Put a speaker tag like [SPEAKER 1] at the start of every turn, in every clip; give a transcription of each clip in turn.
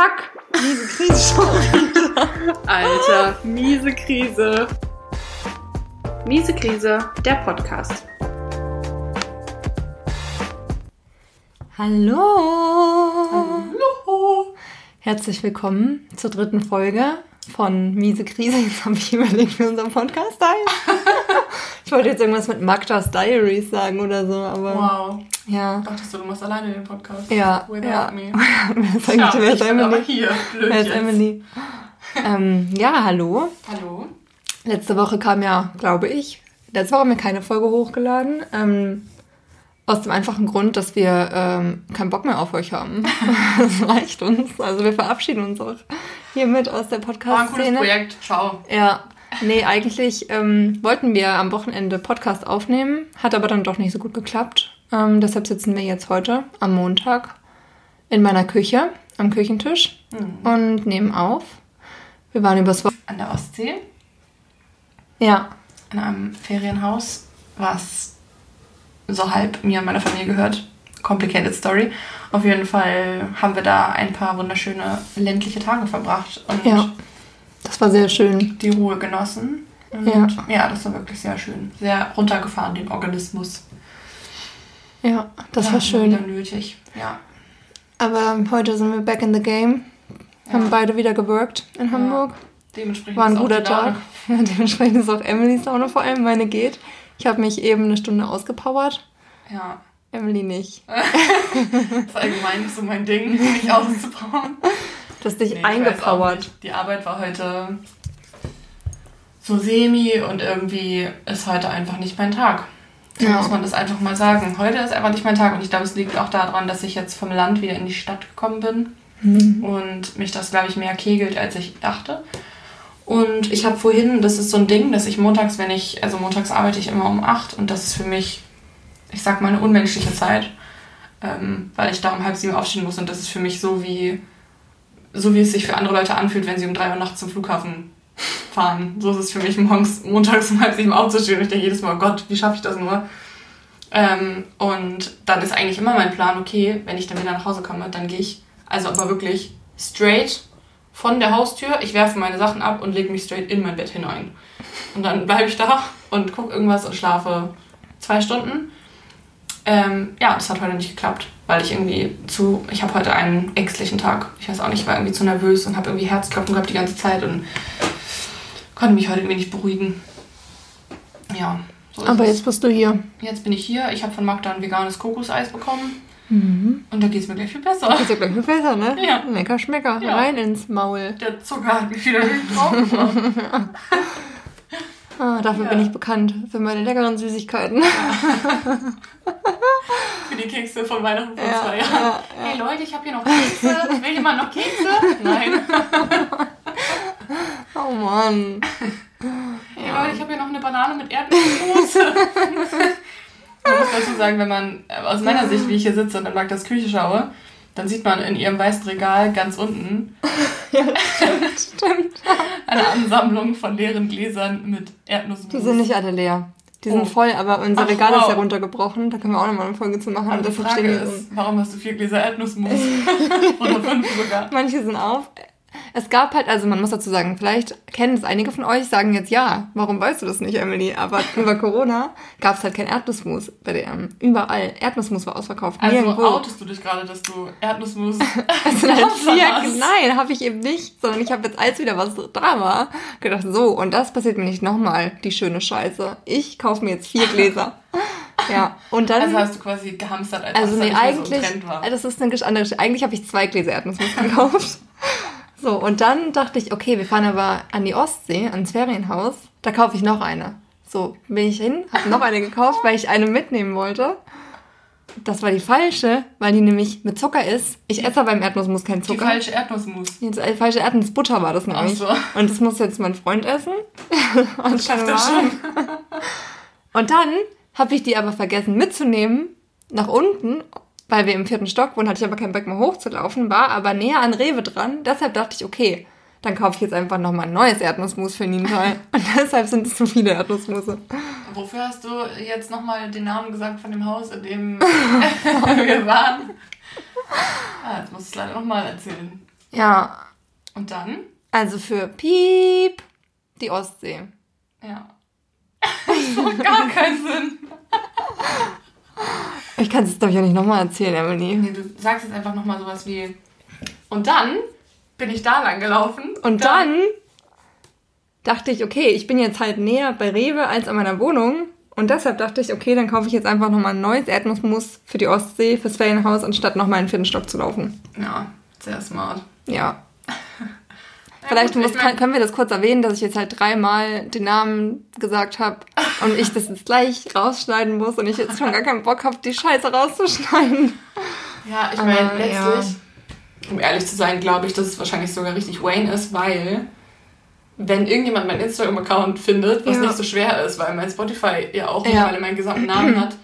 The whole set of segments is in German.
[SPEAKER 1] Fuck! Miese Krise schon. Alter, miese Krise. Miese Krise, der Podcast.
[SPEAKER 2] Hallo.
[SPEAKER 1] Hallo.
[SPEAKER 2] Herzlich willkommen zur dritten Folge von Miese Krise. Jetzt habe ich überlegt, wie unser Podcast heißt. ich wollte jetzt irgendwas mit Magdas Diaries sagen oder so, aber
[SPEAKER 1] Wow.
[SPEAKER 2] Ja.
[SPEAKER 1] Dachtest du, du machst alleine den Podcast?
[SPEAKER 2] Ja,
[SPEAKER 1] Without
[SPEAKER 2] ja.
[SPEAKER 1] me.
[SPEAKER 2] ist
[SPEAKER 1] ich bin aber
[SPEAKER 2] Emily?
[SPEAKER 1] hier. Blöd jetzt.
[SPEAKER 2] Emily? ähm, ja, hallo.
[SPEAKER 1] Hallo.
[SPEAKER 2] Letzte Woche kam ja, glaube ich, letzte Woche haben wir keine Folge hochgeladen. Ähm, aus dem einfachen Grund, dass wir ähm, keinen Bock mehr auf euch haben. das reicht uns. Also wir verabschieden uns auch hiermit aus der
[SPEAKER 1] War ein cooles
[SPEAKER 2] Podcast-Szene.
[SPEAKER 1] Projekt. Ciao.
[SPEAKER 2] Ja, nee, eigentlich ähm, wollten wir am Wochenende Podcast aufnehmen, hat aber dann doch nicht so gut geklappt. Ähm, deshalb sitzen wir jetzt heute am Montag in meiner Küche am Küchentisch und nehmen auf. Wir waren übers Wochenende.
[SPEAKER 1] An der Ostsee,
[SPEAKER 2] Ja,
[SPEAKER 1] in einem Ferienhaus, was so halb mir und meiner Familie gehört. Complicated Story. Auf jeden Fall haben wir da ein paar wunderschöne ländliche Tage verbracht und
[SPEAKER 2] ja. Das war sehr schön.
[SPEAKER 1] die Ruhe genossen. Und
[SPEAKER 2] Ja.
[SPEAKER 1] ja, das war wirklich sehr schön. Sehr runtergefahren, den Organismus.
[SPEAKER 2] Ja, das war
[SPEAKER 1] Ja,
[SPEAKER 2] schön.
[SPEAKER 1] Wieder nötig. Ja.
[SPEAKER 2] Aber heute sind wir back in the game. Haben
[SPEAKER 1] Ja.
[SPEAKER 2] beide wieder geworkt in Hamburg.
[SPEAKER 1] Dementsprechend
[SPEAKER 2] War ein guter Tag. Dementsprechend ist auch Emilys Laune vor allem. Meine geht. Ich habe mich eben eine Stunde ausgepowert.
[SPEAKER 1] Ja.
[SPEAKER 2] Emily nicht.
[SPEAKER 1] Das ist allgemein nicht so mein Ding, mich auszubauen.
[SPEAKER 2] Du hast dich
[SPEAKER 1] Nee,
[SPEAKER 2] eingepowert.
[SPEAKER 1] Die Arbeit war heute so semi und irgendwie ist heute einfach nicht mein Tag. So
[SPEAKER 2] Ja.
[SPEAKER 1] muss man das einfach mal sagen. Heute ist einfach nicht mein Tag und ich glaube, es liegt auch daran, dass ich jetzt vom Land wieder in die Stadt gekommen bin
[SPEAKER 2] Mhm.
[SPEAKER 1] und mich das, glaube ich, mehr kegelt, als ich dachte. Und ich habe vorhin, das ist so ein Ding, dass ich montags, wenn ich, also montags arbeite ich immer um 8 und das ist für mich, ich sag mal, eine unmenschliche Zeit, ähm, weil ich da um halb sieben aufstehen muss und das ist für mich so wie, so wie es sich für andere Leute anfühlt, wenn sie um drei Uhr nachts zum Flughafen fahren. So ist es für mich morgens, montags um halb sieben aufzustehen ich denke jedes Mal, oh Gott, wie schaffe ich das nur? Ähm, und dann ist eigentlich immer mein Plan, okay, wenn ich dann wieder nach Hause komme, dann gehe ich, also aber wirklich straight von der Haustür, ich werfe meine Sachen ab und lege mich straight in mein Bett hinein. Und dann bleibe ich da und gucke irgendwas und schlafe zwei Stunden. Ähm, ja, das hat heute nicht geklappt, weil ich irgendwie zu, ich habe heute einen ängstlichen Tag. Ich weiß auch nicht, ich war irgendwie zu nervös und habe irgendwie Herzklopfen gehabt die ganze Zeit und konnte mich heute irgendwie nicht beruhigen. Ja, so ist
[SPEAKER 2] Aber
[SPEAKER 1] es.
[SPEAKER 2] jetzt bist du hier.
[SPEAKER 1] Jetzt bin ich hier. Ich habe von Magda ein veganes Kokoseis bekommen.
[SPEAKER 2] Mhm.
[SPEAKER 1] Und da geht es mir gleich viel besser.
[SPEAKER 2] Ist ja gleich viel besser, ne?
[SPEAKER 1] Ja.
[SPEAKER 2] Lecker Schmecker.
[SPEAKER 1] Ja.
[SPEAKER 2] Rein ins Maul.
[SPEAKER 1] Der Zucker hat mich wieder drauf.
[SPEAKER 2] Ah, dafür
[SPEAKER 1] Ja.
[SPEAKER 2] bin ich bekannt. Für meine leckeren Süßigkeiten.
[SPEAKER 1] Für die Kekse von Weihnachten vor
[SPEAKER 2] Ja,
[SPEAKER 1] zwei Jahren.
[SPEAKER 2] ja, ja.
[SPEAKER 1] Hey Leute, ich habe hier noch Kekse. Will jemand noch Kekse? Nein.
[SPEAKER 2] Oh Mann.
[SPEAKER 1] Hey Leute, ich habe hier noch eine Banane mit Erdnusssoße. man muss dazu sagen, wenn man äh, aus meiner Sicht, wie ich hier sitze und in Magdas Küche schaue, dann sieht man in ihrem weißen Regal ganz unten
[SPEAKER 2] Stimmt.
[SPEAKER 1] eine Ansammlung von leeren Gläsern mit Erdnussmus.
[SPEAKER 2] Die sind nicht alle leer. Die sind
[SPEAKER 1] Oh.
[SPEAKER 2] voll, aber unser
[SPEAKER 1] Ach,
[SPEAKER 2] Regal ist
[SPEAKER 1] wow.
[SPEAKER 2] ja runtergebrochen. Da können wir auch nochmal eine Folge zu machen.
[SPEAKER 1] Aber die
[SPEAKER 2] deshalb
[SPEAKER 1] Frage ist, warum hast du vier Gläser Erdnussmus? Oder fünf sogar.
[SPEAKER 2] Manche sind auf. Es gab halt, also man muss dazu sagen, vielleicht kennen es einige von euch, sagen jetzt ja. Warum weißt du das nicht, Emily? Aber über Corona gab es halt kein Erdnussmus bei DM. Überall. Erdnussmus war ausverkauft.
[SPEAKER 1] Also
[SPEAKER 2] Nirgendwo.
[SPEAKER 1] outest du dich gerade, dass du Erdnussmus
[SPEAKER 2] sind halt nein, habe ich eben nicht, sondern ich habe jetzt, als wieder was da war, gedacht, so, und das passiert mir nicht nochmal, die schöne Scheiße. Ich kaufe mir jetzt vier Gläser. ja, und dann...
[SPEAKER 1] Also hast du quasi gehamstert, als
[SPEAKER 2] Also nee, eigentlich,
[SPEAKER 1] so
[SPEAKER 2] das ist eine andere. Eigentlich habe ich zwei Gläser Erdnussmus gekauft. So, und dann dachte ich, okay, wir fahren aber an die Ostsee, ans Ferienhaus. Da kaufe ich noch eine. So, bin ich hin, habe noch eine gekauft, weil ich eine mitnehmen wollte. Das war die falsche, weil die nämlich mit Zucker ist. Ich esse aber beim Erdnussmus keinen
[SPEAKER 1] Die
[SPEAKER 2] Zucker.
[SPEAKER 1] falsche Erdnussmus.
[SPEAKER 2] Äh, falsche Erdnussbutter war das nämlich.
[SPEAKER 1] so.
[SPEAKER 2] Und das muss jetzt mein Freund essen. Und,
[SPEAKER 1] das
[SPEAKER 2] Wahl. und dann habe ich die aber vergessen mitzunehmen nach unten, weil wir im vierten Stock wohnen, hatte ich aber keinen Bock mehr hochzulaufen, war aber näher an Rewe dran. Deshalb dachte ich, okay, dann kaufe ich jetzt einfach nochmal ein neues Erdnussmus für Nintal. Und deshalb sind es so viele Erdnussmusse.
[SPEAKER 1] Wofür hast du jetzt nochmal den Namen gesagt von dem Haus, in dem wir waren? Ah, jetzt musst du es leider nochmal erzählen.
[SPEAKER 2] Ja,
[SPEAKER 1] Und dann?
[SPEAKER 2] also für Piep die Ostsee.
[SPEAKER 1] Ja. Das macht gar keinen Sinn.
[SPEAKER 2] Ich kann es, glaube ich, auch nicht nochmal erzählen, Emily.
[SPEAKER 1] Nee, du sagst jetzt einfach nochmal sowas wie. Und dann bin ich da lang gelaufen.
[SPEAKER 2] Und dann dachte ich, okay, ich bin jetzt halt näher bei Rewe als an meiner Wohnung. Und deshalb dachte ich, okay, dann kaufe ich jetzt einfach nochmal ein neues Erdnussmus für die Ostsee, fürs Ferienhaus, anstatt nochmal in den vierten Stock zu laufen.
[SPEAKER 1] Ja, sehr smart.
[SPEAKER 2] Ja.
[SPEAKER 1] Ja,
[SPEAKER 2] Vielleicht muss, kann, können wir das kurz erwähnen, dass ich jetzt halt dreimal den Namen gesagt habe und ich das jetzt gleich rausschneiden muss und ich jetzt schon gar keinen Bock habe, die Scheiße rauszuschneiden.
[SPEAKER 1] Ja, ich meine, letztlich, um ehrlich zu sein, glaube ich, dass es wahrscheinlich sogar richtig Wayne ist, weil wenn irgendjemand meinen Instagram-Account findet, was
[SPEAKER 2] Ja.
[SPEAKER 1] nicht so schwer ist, weil mein Spotify ja auch
[SPEAKER 2] Ja.
[SPEAKER 1] mittlerweile meinen gesamten Namen hat,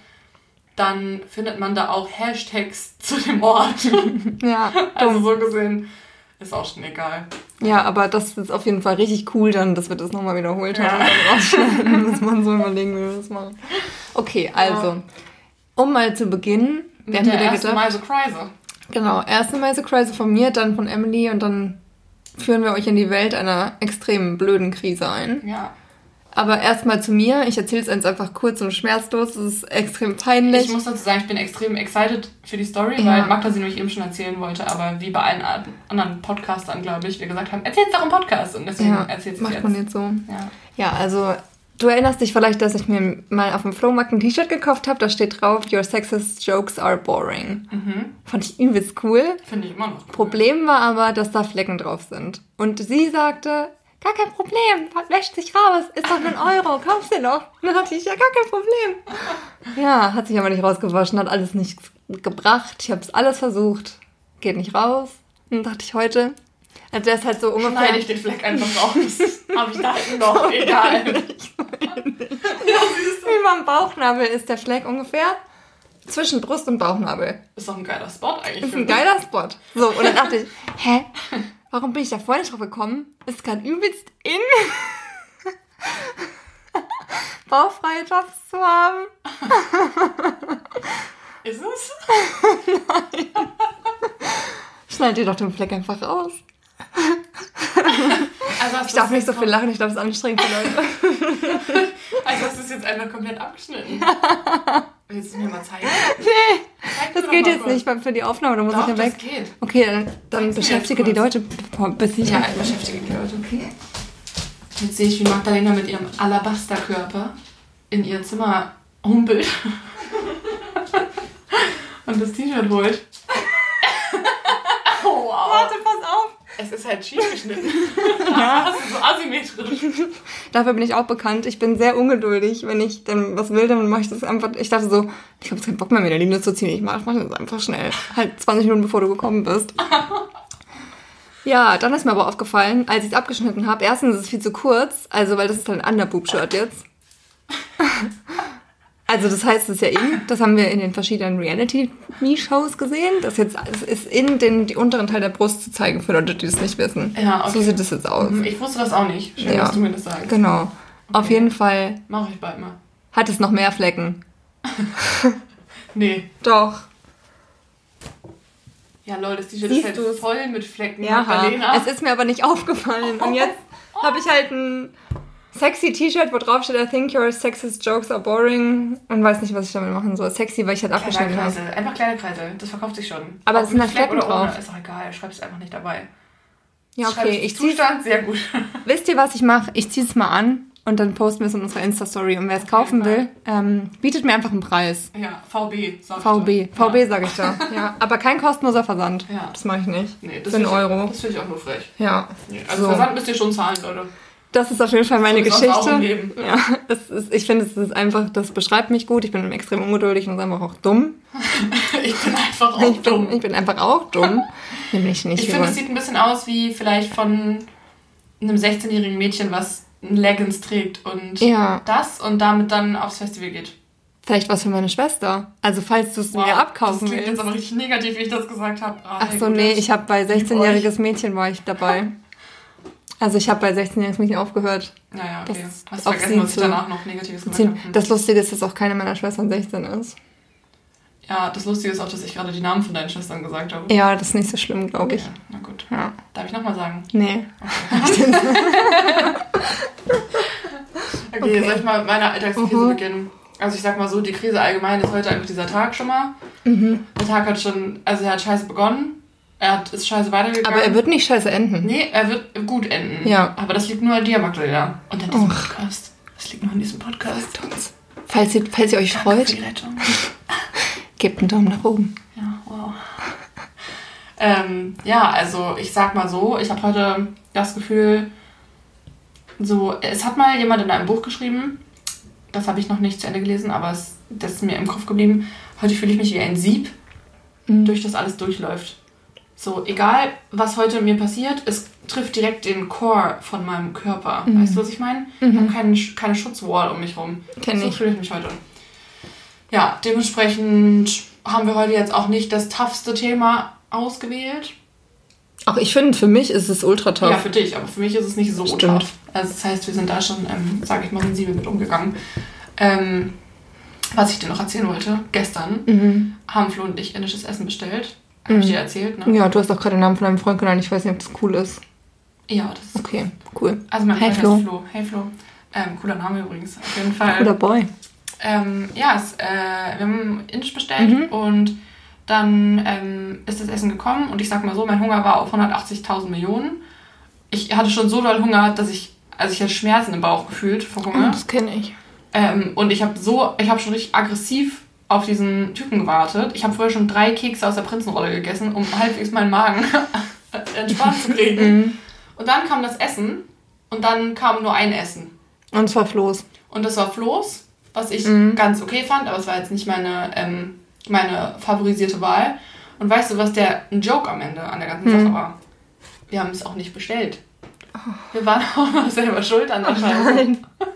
[SPEAKER 1] dann findet man da auch Hashtags zu dem Ort.
[SPEAKER 2] Ja,
[SPEAKER 1] Also so gesehen ist auch schon egal.
[SPEAKER 2] ja, aber das ist auf jeden Fall richtig cool dann, dass wir das nochmal wiederholt haben
[SPEAKER 1] Ja.
[SPEAKER 2] und man so überlegen, wie wir das machen. Okay, also, um mal zu beginnen, wir haben wieder
[SPEAKER 1] ersten
[SPEAKER 2] gedacht,
[SPEAKER 1] Meise Kreise.
[SPEAKER 2] genau, erste Meise Crazy von mir, dann von Emily und dann führen wir euch in die Welt einer extremen blöden Krise ein.
[SPEAKER 1] Ja.
[SPEAKER 2] Aber erstmal zu mir. Ich erzähle es jetzt einfach kurz und schmerzlos. Es ist extrem peinlich.
[SPEAKER 1] Ich muss dazu sagen, ich bin extrem excited für die Story,
[SPEAKER 2] Ja.
[SPEAKER 1] weil Magda sie nämlich eben schon erzählen wollte, aber wie bei allen anderen Podcastern, glaube ich, wir gesagt haben, erzähl's doch im Podcast und deswegen
[SPEAKER 2] ja,
[SPEAKER 1] erzähl's es
[SPEAKER 2] macht
[SPEAKER 1] jetzt.
[SPEAKER 2] man jetzt so.
[SPEAKER 1] Ja.
[SPEAKER 2] Ja, also du erinnerst dich vielleicht, dass ich mir mal auf dem Flohmarkt ein T-Shirt gekauft habe. Da steht drauf, Your sexist jokes are boring.
[SPEAKER 1] Mhm.
[SPEAKER 2] Fand ich übelst cool.
[SPEAKER 1] Finde ich immer noch. Cool.
[SPEAKER 2] Problem war aber, dass da Flecken drauf sind. Und sie sagte, gar kein Problem, wäscht sich raus, ist doch nur ein Euro, kaufst du doch. Und dann dachte ich, ja, gar kein Problem. Ja, hat sich aber nicht rausgewaschen, hat alles nichts gebracht. Ich habe es alles versucht, geht nicht raus. Und dann dachte ich heute, also der ist halt so ungefähr...
[SPEAKER 1] Schneide ich den Fleck einfach raus. Habe ich da noch, egal.
[SPEAKER 2] Über dem Bauchnabel ist der Fleck ungefähr zwischen Brust und Bauchnabel.
[SPEAKER 1] Ist doch ein geiler Spot eigentlich.
[SPEAKER 2] Ist ein
[SPEAKER 1] mich.
[SPEAKER 2] geiler Spot. So, und dann dachte ich, hä? Warum bin ich da vorher nicht drauf gekommen? Ist gerade übelst in, bauchfreie Jobs zu haben.
[SPEAKER 1] Ist es?
[SPEAKER 2] Schneid dir doch den Fleck einfach raus.
[SPEAKER 1] Also
[SPEAKER 2] Ich darf nicht so viel lachen, ich glaube, es ist anstrengend für Leute.
[SPEAKER 1] Also hast du es jetzt einfach komplett abgeschnitten. Willst du mir mal zeigen?
[SPEAKER 2] Nee, das geht jetzt nicht weil für die Aufnahme, da muss
[SPEAKER 1] Doch,
[SPEAKER 2] ich ja weg.
[SPEAKER 1] geht.
[SPEAKER 2] Okay, dann, dann beschäftige die. Leute, bis ich
[SPEAKER 1] Ja, ich beschäftige die Leute. Okay. Jetzt sehe ich, wie Magdalena mit ihrem Alabasterkörper in ihr Zimmer humpelt und das T-Shirt holt. oh, wow.
[SPEAKER 2] pass auf.
[SPEAKER 1] Es ist halt schief geschnitten. Ja. Das ist so asymmetrisch.
[SPEAKER 2] Dafür bin ich auch bekannt. Ich bin sehr ungeduldig. Wenn ich dann was will, dann mache ich das einfach. Ich dachte so, ich habe jetzt keinen Bock mehr, mir der Linie zu ziehen. Ich mache mach das einfach schnell. Halt 20 Minuten bevor du gekommen bist. Ja, dann ist mir aber aufgefallen, als ich es abgeschnitten habe, erstens ist es viel zu kurz, also weil das ist halt ein Underboob-Shirt jetzt. Also das heißt, es ist ja in, das haben wir in den verschiedenen Reality-Me-Shows gesehen, dass jetzt es ist in den die unteren Teil der Brust zu zeigen für Leute, die es nicht wissen.
[SPEAKER 1] Ja, okay.
[SPEAKER 2] So sieht es jetzt aus.
[SPEAKER 1] Ich wusste das auch nicht. Schön,
[SPEAKER 2] Ja.
[SPEAKER 1] dass du mir das sagst.
[SPEAKER 2] Genau. Auf
[SPEAKER 1] Okay.
[SPEAKER 2] jeden Fall
[SPEAKER 1] Mache ich bald mal.
[SPEAKER 2] hat es noch mehr Flecken.
[SPEAKER 1] Nee.
[SPEAKER 2] Doch.
[SPEAKER 1] Ja, lol, das T-Shirt ist halt
[SPEAKER 2] du's?
[SPEAKER 1] voll mit Flecken.
[SPEAKER 2] Ja, es ist mir aber nicht aufgefallen. Und jetzt habe ich halt ein sexy T-Shirt, wo drauf steht, I think your sexist jokes are boring. Und weiß nicht, was ich damit machen soll. Sexy, weil ich halt abgeschnitten habe.
[SPEAKER 1] Einfach kleine Kreisel. Das verkauft sich schon.
[SPEAKER 2] Aber
[SPEAKER 1] Ob
[SPEAKER 2] es sind halt
[SPEAKER 1] Fleck
[SPEAKER 2] Flecken
[SPEAKER 1] ohne,
[SPEAKER 2] drauf.
[SPEAKER 1] Ist auch egal. Schreib es einfach nicht dabei.
[SPEAKER 2] Ja, okay. Ich zieh's,
[SPEAKER 1] Zustand, sehr gut.
[SPEAKER 2] wisst ihr, was ich mache? Ich ziehe es mal an und dann posten wir es in unserer Insta-Story. Und wer es kaufen will, ähm, bietet mir einfach einen Preis.
[SPEAKER 1] Ja, VB. Sag
[SPEAKER 2] VB.
[SPEAKER 1] ich doch.
[SPEAKER 2] VB sage ich da. Ja. Aber kein kostenloser Versand.
[SPEAKER 1] Ja.
[SPEAKER 2] Das mache ich nicht.
[SPEAKER 1] Nee, das
[SPEAKER 2] Für einen
[SPEAKER 1] ich-
[SPEAKER 2] Euro.
[SPEAKER 1] Das finde ich auch nur frech.
[SPEAKER 2] Ja.
[SPEAKER 1] Nee, also
[SPEAKER 2] So.
[SPEAKER 1] Versand müsst ihr schon zahlen, Leute.
[SPEAKER 2] Das ist auf jeden Fall meine Geschichte. Ja, ist, ich finde, es ist einfach, das beschreibt mich gut. Ich bin extrem ungeduldig und einfach auch dumm.
[SPEAKER 1] Ich bin einfach auch
[SPEAKER 2] Ich
[SPEAKER 1] dumm.
[SPEAKER 2] bin, ich bin einfach auch dumm. Nämlich nicht.
[SPEAKER 1] Ich finde, es sieht ein bisschen aus wie vielleicht von einem 16-jährigen Mädchen, was ein Leggings trägt und
[SPEAKER 2] Ja.
[SPEAKER 1] das und damit dann aufs Festival geht.
[SPEAKER 2] Vielleicht was für meine Schwester. Also, falls du es mir
[SPEAKER 1] das
[SPEAKER 2] abkaufen
[SPEAKER 1] klingt jetzt
[SPEAKER 2] willst.
[SPEAKER 1] aber richtig negativ, wie ich das gesagt habe. Ah,
[SPEAKER 2] Ach so, nee,
[SPEAKER 1] jetzt-
[SPEAKER 2] ich habe bei
[SPEAKER 1] lieb
[SPEAKER 2] 16-jähriges Mädchen war ich dabei. Also ich habe bei 16-jähriges Mädchen aufgehört.
[SPEAKER 1] Naja, okay.
[SPEAKER 2] das
[SPEAKER 1] Hast vergessen, was ich danach noch Negatives
[SPEAKER 2] Ziehen.
[SPEAKER 1] habe.
[SPEAKER 2] Das Lustige ist, dass auch keine meiner Schwestern 16 ist.
[SPEAKER 1] Ja, das Lustige ist auch, dass ich gerade die Namen von deinen Schwestern gesagt habe.
[SPEAKER 2] Ja, das ist nicht so schlimm, glaube ich.
[SPEAKER 1] Ja, na gut.
[SPEAKER 2] Ja.
[SPEAKER 1] Darf ich nochmal sagen?
[SPEAKER 2] Nee.
[SPEAKER 1] Okay,
[SPEAKER 2] Okay.
[SPEAKER 1] soll ich mal mit meiner Alltagskrise
[SPEAKER 2] Mhm.
[SPEAKER 1] beginnen? Also ich sag mal so, die Krise allgemein ist heute einfach dieser Tag schon mal.
[SPEAKER 2] Mhm.
[SPEAKER 1] Der Tag hat schon, also er hat scheiße begonnen. Er hat, ist scheiße weitergegangen.
[SPEAKER 2] Aber er wird nicht scheiße enden.
[SPEAKER 1] Nee, er wird gut enden.
[SPEAKER 2] Ja.
[SPEAKER 1] Aber das liegt nur an dir, Magdalena. Und an diesem Podcast. Das liegt nur an diesem Podcast.
[SPEAKER 2] Falls ihr, falls ihr euch
[SPEAKER 1] Danke für
[SPEAKER 2] freut,
[SPEAKER 1] die Rettung.
[SPEAKER 2] gebt einen Daumen nach oben.
[SPEAKER 1] Ja, wow. ähm, ja, also ich sag mal so, ich habe heute das Gefühl, so, es hat mal jemand in einem Buch geschrieben, das habe ich noch nicht zu Ende gelesen, aber es, das ist mir im Kopf geblieben. Heute fühle ich mich wie ein Sieb, durch das alles durchläuft. So, egal was heute mir passiert, es trifft direkt den Core von meinem Körper. Weißt du, was ich meine? Ich habe keine, keine Schutzwall um mich rum.
[SPEAKER 2] Kenn
[SPEAKER 1] so
[SPEAKER 2] ich.
[SPEAKER 1] fühle ich mich heute. Ja, dementsprechend haben wir heute jetzt auch nicht das toughste Thema ausgewählt.
[SPEAKER 2] Auch ich finde, für mich ist es ultra tough.
[SPEAKER 1] Ja, für dich, aber für mich ist es nicht so
[SPEAKER 2] Stimmt.
[SPEAKER 1] tough. Also das heißt, wir sind da schon, ähm, sage ich mal, sensibel mit umgegangen. Ähm, was ich dir noch erzählen wollte, gestern
[SPEAKER 2] Mhm.
[SPEAKER 1] haben Flo und ich indisches Essen bestellt. Habe ich dir erzählt, ne?
[SPEAKER 2] Ja, du hast auch gerade den Namen von deinem Freund genannt. Ich weiß nicht, ob das cool ist.
[SPEAKER 1] Ja, das ist
[SPEAKER 2] Okay, cool.
[SPEAKER 1] Also mein
[SPEAKER 2] Hey,
[SPEAKER 1] Freund
[SPEAKER 2] Flo.
[SPEAKER 1] Flo. Hey Flo. Ähm, cooler Name übrigens. Auf jeden Fall.
[SPEAKER 2] Cooler Boy.
[SPEAKER 1] Ähm, ja, es, äh, wir haben Indisch bestellt und dann ähm, ist das Essen gekommen und ich sag mal so, mein Hunger war auf 180.000 Millionen. Ich hatte schon so doll Hunger, dass ich, also ich hatte Schmerzen im Bauch gefühlt vor Hunger.
[SPEAKER 2] Das kenne ich.
[SPEAKER 1] Ähm, und ich habe so, ich habe schon richtig aggressiv auf diesen Typen gewartet. Ich habe vorher schon drei Kekse aus der Prinzenrolle gegessen, um halbwegs meinen Magen entspannt zu kriegen. Und dann kam das Essen und dann kam nur ein Essen.
[SPEAKER 2] Und zwar Floß.
[SPEAKER 1] Und das war Floß, was ich
[SPEAKER 2] Mhm.
[SPEAKER 1] ganz okay fand, aber es war jetzt nicht meine, ähm, meine favorisierte Wahl. Und weißt du, was der ein Joke am Ende an der ganzen
[SPEAKER 2] Mhm.
[SPEAKER 1] Sache war? Wir haben es auch nicht bestellt. Wir waren auch noch selber schuld an der Scheiße.
[SPEAKER 2] Nein.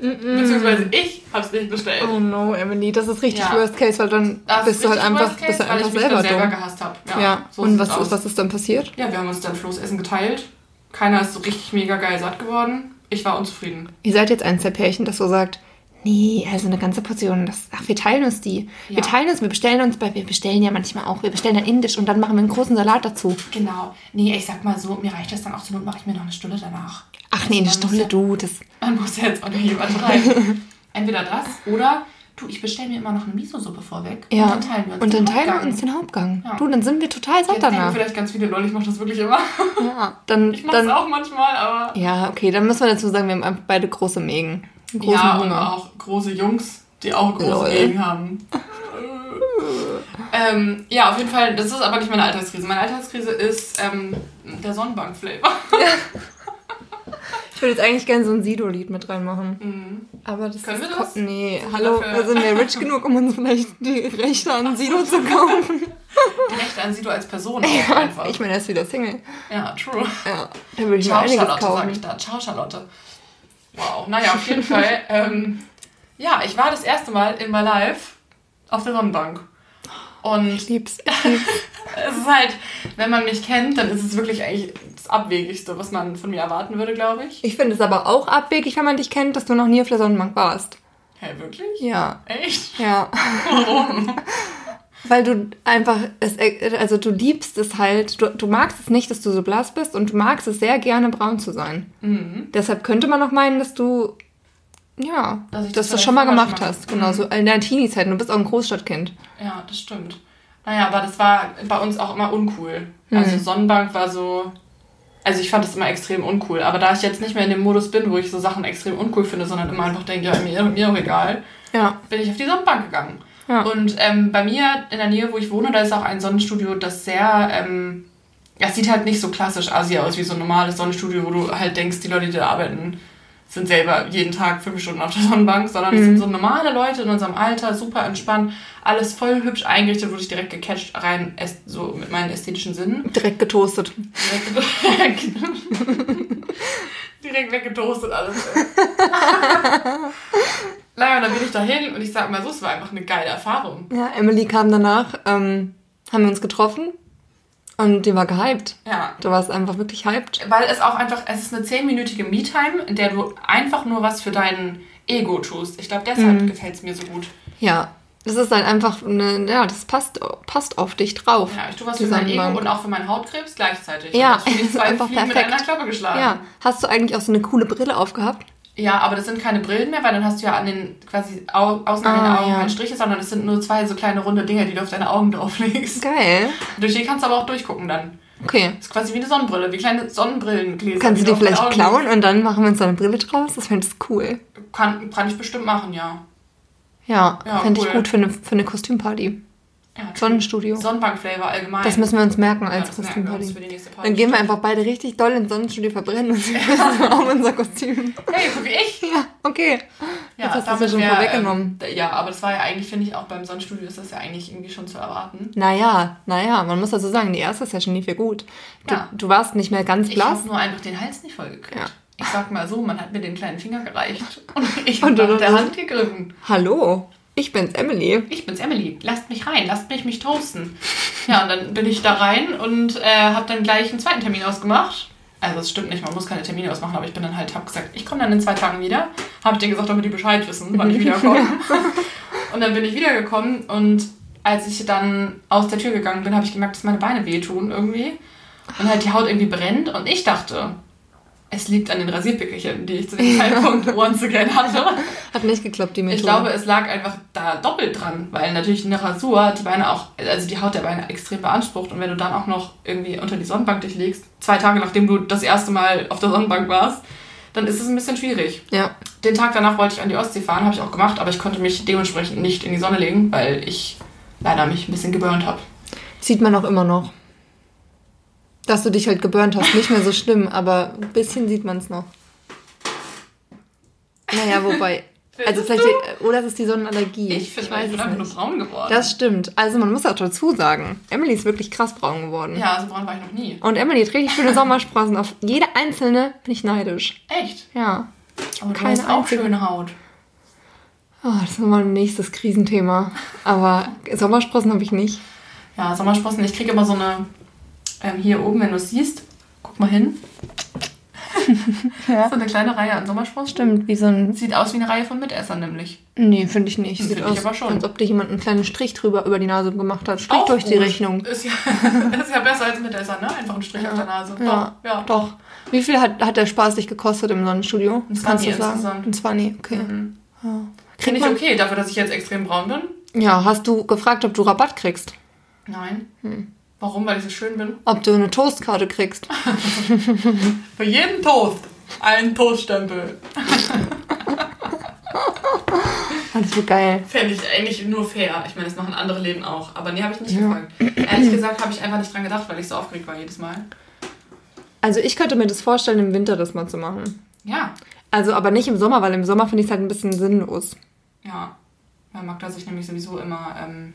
[SPEAKER 1] Beziehungsweise ich habe es nicht bestellt.
[SPEAKER 2] Oh no, Emily, das ist richtig
[SPEAKER 1] Ja.
[SPEAKER 2] Worst Case, weil dann
[SPEAKER 1] Das
[SPEAKER 2] bist
[SPEAKER 1] ist
[SPEAKER 2] du halt einfach,
[SPEAKER 1] Case,
[SPEAKER 2] bist du einfach selber
[SPEAKER 1] selber
[SPEAKER 2] dumm.
[SPEAKER 1] gehasst habe.
[SPEAKER 2] Ja,
[SPEAKER 1] so
[SPEAKER 2] und was ist, was ist dann passiert?
[SPEAKER 1] Ja, wir haben uns dann Floßessen geteilt. Keiner ist so richtig mega geil satt geworden. Ich war unzufrieden.
[SPEAKER 2] Ihr seid jetzt eins der Pärchen, das so sagt, nee, also eine ganze Portion, das, ach, wir teilen uns die. Wir
[SPEAKER 1] Ja.
[SPEAKER 2] teilen uns, wir bestellen uns, bei, wir bestellen ja manchmal auch, wir bestellen dann indisch und dann machen wir einen großen Salat dazu.
[SPEAKER 1] Genau. Nee, ich sag mal so, mir reicht das dann auch zur Not, mache ich mir noch eine Stunde danach.
[SPEAKER 2] Ach nee, eine
[SPEAKER 1] Also man muss
[SPEAKER 2] Stunde,
[SPEAKER 1] ja-
[SPEAKER 2] du, das,
[SPEAKER 1] Man muss ja jetzt auch nicht übertreiben. Entweder das oder du, ich bestelle mir immer noch eine Miso-Suppe vorweg.
[SPEAKER 2] ja.
[SPEAKER 1] Und dann teilen wir uns
[SPEAKER 2] Und
[SPEAKER 1] den
[SPEAKER 2] dann teilen wir
[SPEAKER 1] Hauptgang.
[SPEAKER 2] uns den Hauptgang.
[SPEAKER 1] Ja.
[SPEAKER 2] Du, dann sind wir total satt
[SPEAKER 1] Jetzt
[SPEAKER 2] danach.
[SPEAKER 1] vielleicht ganz viele Leute, ich mache das wirklich immer.
[SPEAKER 2] Ja, dann,
[SPEAKER 1] Ich mache es auch manchmal, aber...
[SPEAKER 2] ja, okay, dann müssen wir dazu sagen, wir haben beide große Mägen.
[SPEAKER 1] Ja, und
[SPEAKER 2] Hunger.
[SPEAKER 1] auch große Jungs, die auch große. Egen haben. ähm, ja, auf jeden Fall, das ist aber nicht meine Alltagskrise. Meine Alltagskrise ist ähm, der Sonnenbank-Flavor.
[SPEAKER 2] Ich würde jetzt eigentlich gerne so ein Sido-Lied mit reinmachen.
[SPEAKER 1] Mhm.
[SPEAKER 2] Aber das
[SPEAKER 1] Können
[SPEAKER 2] ist
[SPEAKER 1] wir das?
[SPEAKER 2] Nee,
[SPEAKER 1] wir
[SPEAKER 2] hallo,
[SPEAKER 1] dafür-
[SPEAKER 2] sind wir rich genug, um uns vielleicht die Rechte an Sido zu kaufen?
[SPEAKER 1] Die Rechte an Sido als Person auch einfach.
[SPEAKER 2] Ich meine, er ist wieder Single.
[SPEAKER 1] ja, true.
[SPEAKER 2] Ja, da würde ich mir
[SPEAKER 1] Ciao,
[SPEAKER 2] einiges
[SPEAKER 1] Charlotte, sag
[SPEAKER 2] kaufen.
[SPEAKER 1] ich da. Ciao, Charlotte. Wow, naja, auf jeden Fall. Ähm, ja, ich war das erste Mal in my life auf der Sonnenbank. Und
[SPEAKER 2] Ich lieb's. Ich lieb's.
[SPEAKER 1] es ist halt, wenn man mich kennt, dann ist es wirklich eigentlich das Abwegigste, was man von mir erwarten würde, glaube ich.
[SPEAKER 2] Ich finde es aber auch abwegig, wenn man dich kennt, dass du noch nie auf der Sonnenbank warst.
[SPEAKER 1] Hä, wirklich?
[SPEAKER 2] Ja,
[SPEAKER 1] Echt?
[SPEAKER 2] ja.
[SPEAKER 1] Warum?
[SPEAKER 2] Weil du einfach, es, also du liebst es halt, du, du magst es nicht, dass du so blass bist und du magst es sehr gerne braun zu sein.
[SPEAKER 1] Mhm.
[SPEAKER 2] Deshalb könnte man noch meinen, dass du, ja,
[SPEAKER 1] Dass ich
[SPEAKER 2] dass
[SPEAKER 1] das
[SPEAKER 2] du das schon mal gemacht
[SPEAKER 1] schon
[SPEAKER 2] hast. Genau,
[SPEAKER 1] Mhm.
[SPEAKER 2] so in deiner Teenie-Zeit. Du bist auch ein Großstadtkind.
[SPEAKER 1] Ja, das stimmt. Naja, aber das war bei uns auch immer uncool. Also
[SPEAKER 2] Mhm.
[SPEAKER 1] Sonnenbank war so. Also ich fand das immer extrem uncool. Aber da ich jetzt nicht mehr in dem Modus bin, wo ich so Sachen extrem uncool finde, sondern immer einfach denke, ja, mir, mir auch egal,
[SPEAKER 2] Ja.
[SPEAKER 1] bin ich auf die Sonnenbank gegangen.
[SPEAKER 2] Ja.
[SPEAKER 1] Und ähm, bei mir in der Nähe, wo ich wohne, da ist auch ein Sonnenstudio, das sehr, ähm, ja, es sieht halt nicht so klassisch Asia aus wie so ein normales Sonnenstudio, wo du halt denkst, die Leute, die da arbeiten, sind selber jeden Tag fünf Stunden auf der Sonnenbank, sondern es sind so normale Leute in unserem Alter, super entspannt, alles voll hübsch eingerichtet, wurde ich direkt gecatcht, rein so mit meinen ästhetischen Sinnen.
[SPEAKER 2] Direkt getoastet.
[SPEAKER 1] Direkt, direkt weggetoastet alles. naja, dann bin ich dahin und ich sag mal so, es war einfach eine geile Erfahrung.
[SPEAKER 2] Ja, Emily kam danach, ähm, haben wir uns getroffen und die war gehypt.
[SPEAKER 1] Ja.
[SPEAKER 2] Du warst einfach wirklich hyped.
[SPEAKER 1] Weil es auch einfach, es ist eine zehnminütige Me-Time, in der du einfach nur was für dein Ego tust. Ich glaube, deshalb gefällt es mir so gut.
[SPEAKER 2] Ja, Das ist halt einfach eine, ja, das passt, passt auf dich drauf.
[SPEAKER 1] Ja, ich tue was für mein Ego und auch für meinen Hautkrebs gleichzeitig.
[SPEAKER 2] Ja,
[SPEAKER 1] das zwei
[SPEAKER 2] einfach
[SPEAKER 1] Fliegen mit
[SPEAKER 2] perfekt.
[SPEAKER 1] einer Klappe geschlagen.
[SPEAKER 2] Ja. Hast du eigentlich auch so eine coole Brille aufgehabt?
[SPEAKER 1] Ja, aber das sind keine Brillen mehr, weil dann hast du ja an den quasi au außen an den
[SPEAKER 2] Ah,
[SPEAKER 1] Augen
[SPEAKER 2] ja.
[SPEAKER 1] keine Striche, sondern es sind nur zwei so kleine runde Dinger, die du auf deine Augen drauflegst.
[SPEAKER 2] Geil.
[SPEAKER 1] Durch die kannst du aber auch durchgucken dann.
[SPEAKER 2] Okay.
[SPEAKER 1] Das ist quasi wie eine Sonnenbrille, wie kleine Sonnenbrillengläser.
[SPEAKER 2] Kannst
[SPEAKER 1] die
[SPEAKER 2] du
[SPEAKER 1] deine
[SPEAKER 2] vielleicht klauen und dann machen wir uns so eine Brille draus? Das fände ich cool.
[SPEAKER 1] Kann, kann ich bestimmt machen, ja.
[SPEAKER 2] Ja,
[SPEAKER 1] Ja,
[SPEAKER 2] fände ich
[SPEAKER 1] cool.
[SPEAKER 2] gut für eine, für eine Kostümparty.
[SPEAKER 1] Ja
[SPEAKER 2] Sonnenstudio.
[SPEAKER 1] Sonnenbankflavor allgemein.
[SPEAKER 2] Das müssen wir uns merken
[SPEAKER 1] ja,
[SPEAKER 2] als
[SPEAKER 1] das merken uns.
[SPEAKER 2] Dann gehen wir einfach beide richtig doll ins Sonnenstudio verbrennen und wir auch unser Kostüm.
[SPEAKER 1] Hey, so wie ich.
[SPEAKER 2] Ja, okay. Jetzt hast du es ja schon vorweggenommen.
[SPEAKER 1] Ähm, ja, aber das war ja eigentlich, finde ich, auch beim Sonnenstudio ist das ja eigentlich irgendwie schon zu erwarten.
[SPEAKER 2] Naja, naja, man muss also sagen, die erste Session lief ja gut. Du,
[SPEAKER 1] Ja.
[SPEAKER 2] du warst nicht mehr ganz
[SPEAKER 1] Ich
[SPEAKER 2] blass.
[SPEAKER 1] habe nur einfach den Hals nicht vollgekriegt.
[SPEAKER 2] Ja.
[SPEAKER 1] Ich sag mal so, man hat mir den kleinen Finger gereicht und ich habe nach der Hand gegriffen.
[SPEAKER 2] Hallo, ich bin's, Emily.
[SPEAKER 1] Ich bin's, Emily. Lasst mich rein, lasst mich mich toasten. Ja, und dann bin ich da rein und äh, habe dann gleich einen zweiten Termin ausgemacht. Also es stimmt nicht, man muss keine Termine ausmachen, aber ich bin dann halt, hab gesagt, ich komme dann in zwei Tagen wieder. Habe ich denen gesagt, damit die Bescheid wissen, wann ich wiederkomme. und dann bin ich wiedergekommen und als ich dann aus der Tür gegangen bin, habe ich gemerkt, dass meine Beine wehtun irgendwie. Und halt die Haut irgendwie brennt und ich dachte, es liegt an den Rasierpickelchen, die ich zu dem Zeitpunkt once again hatte.
[SPEAKER 2] Hat nicht geklappt, die Methode.
[SPEAKER 1] Ich glaube, es lag einfach da doppelt dran, weil natürlich eine Rasur die Beine auch, also die Haut der Beine extrem beansprucht und wenn du dann auch noch irgendwie unter die Sonnenbank dich legst, zwei Tage nachdem du das erste Mal auf der Sonnenbank warst, dann ist es ein bisschen schwierig.
[SPEAKER 2] Ja,
[SPEAKER 1] Den Tag danach wollte ich an die Ostsee fahren, habe ich auch gemacht, aber ich konnte mich dementsprechend nicht in die Sonne legen, weil ich leider mich ein bisschen geburnt habe.
[SPEAKER 2] sieht man auch immer noch. Dass du dich halt geburnt hast, nicht mehr so schlimm, aber ein bisschen sieht man es noch. Naja, wobei. Also vielleicht, oder es ist die Sonnenallergie.
[SPEAKER 1] Ich finde, ich,
[SPEAKER 2] weiß
[SPEAKER 1] bin
[SPEAKER 2] es
[SPEAKER 1] einfach nur
[SPEAKER 2] nicht.
[SPEAKER 1] braun geworden.
[SPEAKER 2] Das stimmt. Also man muss auch dazu sagen, Emily ist wirklich krass braun geworden.
[SPEAKER 1] ja, so braun war ich noch nie.
[SPEAKER 2] Und Emily hat richtig schöne Sommersprossen. Auf jede einzelne bin ich neidisch.
[SPEAKER 1] Echt?
[SPEAKER 2] Ja.
[SPEAKER 1] Aber du
[SPEAKER 2] Keine
[SPEAKER 1] hast auch
[SPEAKER 2] einzige.
[SPEAKER 1] schöne Haut.
[SPEAKER 2] Oh, das ist nochmal ein nächstes Krisenthema. Aber Sommersprossen habe ich nicht.
[SPEAKER 1] Ja, Sommersprossen, ich kriege immer so eine, ähm, hier oben, wenn du es siehst, guck mal hin.
[SPEAKER 2] Ja.
[SPEAKER 1] So eine kleine Reihe an Sommersprossen.
[SPEAKER 2] Stimmt, wie so ein.
[SPEAKER 1] Sieht aus wie eine Reihe von Mitessern nämlich.
[SPEAKER 2] Nee, finde ich nicht. Sieht
[SPEAKER 1] find ich
[SPEAKER 2] aus,
[SPEAKER 1] aber schon.
[SPEAKER 2] als ob dir jemand einen kleinen Strich drüber über die Nase gemacht hat. Strich
[SPEAKER 1] Auch
[SPEAKER 2] durch die
[SPEAKER 1] gut.
[SPEAKER 2] Rechnung.
[SPEAKER 1] Ist ja, ist ja besser als Mitesser, ne? Einfach ein Strich auf der Nase.
[SPEAKER 2] Ja,
[SPEAKER 1] Doch, ja.
[SPEAKER 2] doch. Wie viel hat, hat der Spaß dich gekostet im Sonnenstudio?
[SPEAKER 1] Ein
[SPEAKER 2] Das kannst du
[SPEAKER 1] 20
[SPEAKER 2] sagen.
[SPEAKER 1] insgesamt.
[SPEAKER 2] Ein 20, okay.
[SPEAKER 1] Mhm.
[SPEAKER 2] Ja.
[SPEAKER 1] Finde ich
[SPEAKER 2] man,
[SPEAKER 1] okay, dafür, dass ich jetzt extrem braun bin.
[SPEAKER 2] ja, hast du gefragt, ob du Rabatt kriegst?
[SPEAKER 1] Nein.
[SPEAKER 2] Hm.
[SPEAKER 1] Warum? Weil ich so schön bin?
[SPEAKER 2] Ob du eine Toastkarte kriegst?
[SPEAKER 1] Für jeden Toast einen Toaststempel.
[SPEAKER 2] Das wird geil.
[SPEAKER 1] Fände ich eigentlich nur fair. Ich meine, das machen andere Läden auch. Aber nee, habe ich nicht
[SPEAKER 2] Ja.
[SPEAKER 1] gefragt. Ehrlich gesagt habe ich einfach nicht dran gedacht, weil ich so aufgeregt war jedes Mal.
[SPEAKER 2] Also ich könnte mir das vorstellen, im Winter das mal zu machen.
[SPEAKER 1] Ja.
[SPEAKER 2] Also aber nicht im Sommer, weil im Sommer finde ich es halt ein bisschen sinnlos.
[SPEAKER 1] Ja. Weil Magda sich nämlich sowieso immer ähm,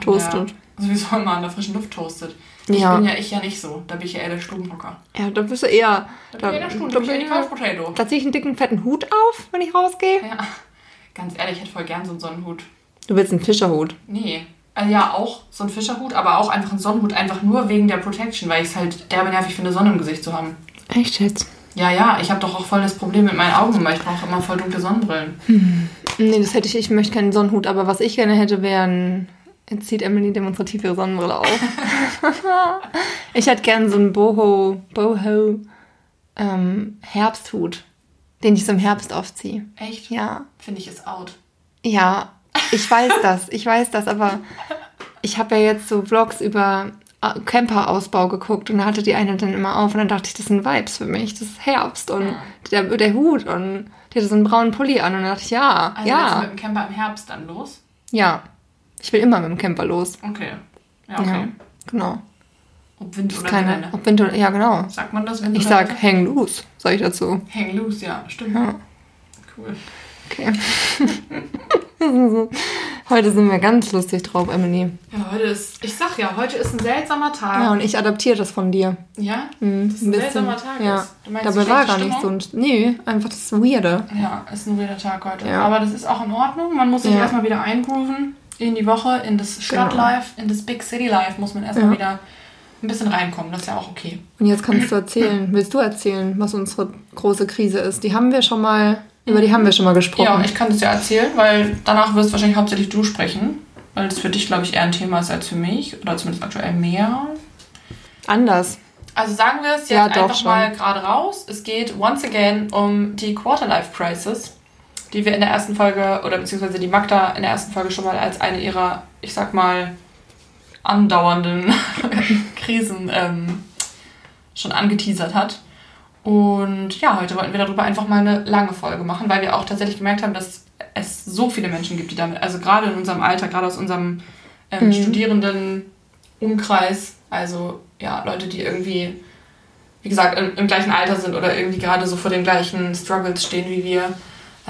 [SPEAKER 2] Toastet.
[SPEAKER 1] Der, sowieso immer an der frischen Luft toastet.
[SPEAKER 2] Ja.
[SPEAKER 1] Ich bin ja ich ja nicht so. Da bin ich ja eher der Stubenhocker.
[SPEAKER 2] Ja, da bist du eher.
[SPEAKER 1] Da bin ich eher der Stuben, da bin ich die Potato.
[SPEAKER 2] Da ziehe ich einen dicken, fetten Hut auf, wenn ich rausgehe.
[SPEAKER 1] Ja. Ganz ehrlich, ich hätte voll gern so einen Sonnenhut.
[SPEAKER 2] Du willst einen Fischerhut.
[SPEAKER 1] Nee. Also ja, auch so ein Fischerhut, aber auch einfach einen Sonnenhut, einfach nur wegen der Protection, weil ich es halt derbe nervig finde, Sonne im Gesicht zu haben.
[SPEAKER 2] Echt jetzt?
[SPEAKER 1] Ja, ja, ich habe doch auch voll das Problem mit meinen Augen, weil ich brauche immer voll dunkle Sonnenbrillen.
[SPEAKER 2] Nee, das hätte ich. Ich möchte keinen Sonnenhut, aber was ich gerne hätte, wären. Jetzt zieht Emily demonstrativ ihre Sonnenbrille auf. ich hätte gern so einen Boho, Boho ähm, Herbsthut, den ich so im Herbst aufziehe.
[SPEAKER 1] Echt?
[SPEAKER 2] Ja.
[SPEAKER 1] Finde ich ist out.
[SPEAKER 2] Ja, ich weiß das, ich weiß das, aber ich habe ja jetzt so Vlogs über äh, Camperausbau geguckt und da hatte die eine dann immer auf und dann dachte ich, das sind Vibes für mich, das ist Herbst und der, der Hut und die hatte so einen braunen Pulli an und dann dachte ich, ja,
[SPEAKER 1] Also
[SPEAKER 2] ja,
[SPEAKER 1] mit dem Camper im Herbst dann los?
[SPEAKER 2] ja. Ich will immer mit dem Camper los.
[SPEAKER 1] Okay. Ja, okay.
[SPEAKER 2] Ja, genau.
[SPEAKER 1] Ob Wind oder
[SPEAKER 2] Keine,
[SPEAKER 1] Welle.
[SPEAKER 2] ob Wind oder, ja genau.
[SPEAKER 1] Sagt man das, Wind
[SPEAKER 2] Ich sag,
[SPEAKER 1] Welle?
[SPEAKER 2] hang loose, sag ich dazu.
[SPEAKER 1] Hang loose, ja, stimmt.
[SPEAKER 2] Ja.
[SPEAKER 1] Cool.
[SPEAKER 2] Okay. Heute sind wir ganz lustig drauf, Emily.
[SPEAKER 1] Ja, heute ist, ich sag ja, heute ist ein seltsamer Tag.
[SPEAKER 2] Ja, und ich adaptiere das von dir.
[SPEAKER 1] Ja?
[SPEAKER 2] Mhm,
[SPEAKER 1] Das ist ein seltsamer Tag
[SPEAKER 2] Ja.
[SPEAKER 1] ist. Du meinst
[SPEAKER 2] Dabei war gar nicht so ein. Nee, einfach das Weirde.
[SPEAKER 1] Ja, ist ein weirder Tag heute.
[SPEAKER 2] Ja.
[SPEAKER 1] Aber das ist auch in Ordnung. Man muss sich
[SPEAKER 2] Ja.
[SPEAKER 1] erstmal wieder eingrooven in die Woche, in das Stadtlife, in das Big City Life muss man erstmal
[SPEAKER 2] Ja.
[SPEAKER 1] wieder ein bisschen reinkommen. Das ist ja auch okay.
[SPEAKER 2] Und jetzt kannst du erzählen. Willst du erzählen, was unsere große Krise ist? Die haben wir schon mal Über die haben wir schon mal gesprochen.
[SPEAKER 1] Ja, ich kann das ja erzählen, weil danach wirst wahrscheinlich hauptsächlich du sprechen. Weil das für dich, glaube ich, eher ein Thema ist als für mich. Oder zumindest aktuell mehr.
[SPEAKER 2] Anders.
[SPEAKER 1] Also sagen wir es jetzt
[SPEAKER 2] Ja,
[SPEAKER 1] einfach
[SPEAKER 2] schon.
[SPEAKER 1] mal gerade raus. Es geht once again um die Quarterlife Crisis, die wir in der ersten Folge, oder beziehungsweise die Magda in der ersten Folge schon mal als eine ihrer, ich sag mal, andauernden Krisen ähm, schon angeteasert hat. Und ja, heute wollten wir darüber einfach mal eine lange Folge machen, weil wir auch tatsächlich gemerkt haben, dass es so viele Menschen gibt, die damit, also gerade in unserem Alter, gerade aus unserem ähm,
[SPEAKER 2] Mhm.
[SPEAKER 1] Studierendenumkreis, also ja, Leute, die irgendwie, wie gesagt, im, im gleichen Alter sind oder irgendwie gerade so vor den gleichen Struggles stehen wie wir,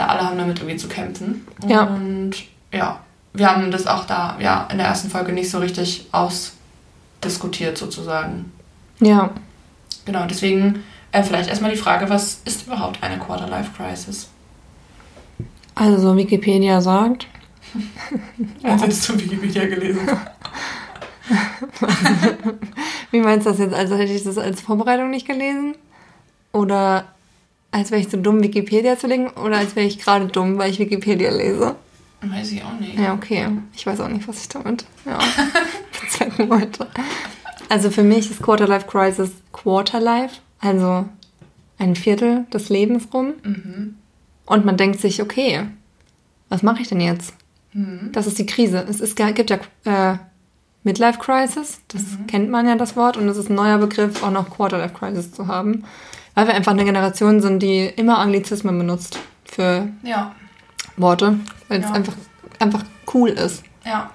[SPEAKER 1] äh, alle haben damit irgendwie zu kämpfen.
[SPEAKER 2] Ja.
[SPEAKER 1] Und ja, wir haben das auch da ja in der ersten Folge nicht so richtig ausdiskutiert sozusagen.
[SPEAKER 2] Ja.
[SPEAKER 1] Genau, deswegen äh, vielleicht erstmal die Frage, was ist überhaupt eine Quarter-Life Crisis?
[SPEAKER 2] Also Wikipedia sagt,
[SPEAKER 1] Als hättest du Wikipedia gelesen.
[SPEAKER 2] wie meinst du das jetzt? Also hätte ich das als Vorbereitung nicht gelesen? Oder als wäre ich zu dumm, Wikipedia zu legen? Oder als wäre ich gerade dumm, weil ich Wikipedia lese?
[SPEAKER 1] Weiß ich auch nicht.
[SPEAKER 2] Ja, okay. Ich weiß auch nicht, was ich damit ja, bezwecken wollte. Also für mich ist Quarterlife Crisis Quarterlife, also ein Viertel des Lebens rum.
[SPEAKER 1] Mhm.
[SPEAKER 2] Und man denkt sich, okay, was mache ich denn jetzt?
[SPEAKER 1] Mhm.
[SPEAKER 2] Das ist die Krise. Es ist, gibt ja äh, Midlife Crisis, das
[SPEAKER 1] Mhm.
[SPEAKER 2] kennt man ja das Wort, und es ist ein neuer Begriff, auch noch Quarterlife Crisis zu haben, weil wir einfach eine Generation sind, die immer Anglizismen benutzt für
[SPEAKER 1] Ja,
[SPEAKER 2] Worte, weil es
[SPEAKER 1] Ja.
[SPEAKER 2] einfach, einfach cool ist.
[SPEAKER 1] ja.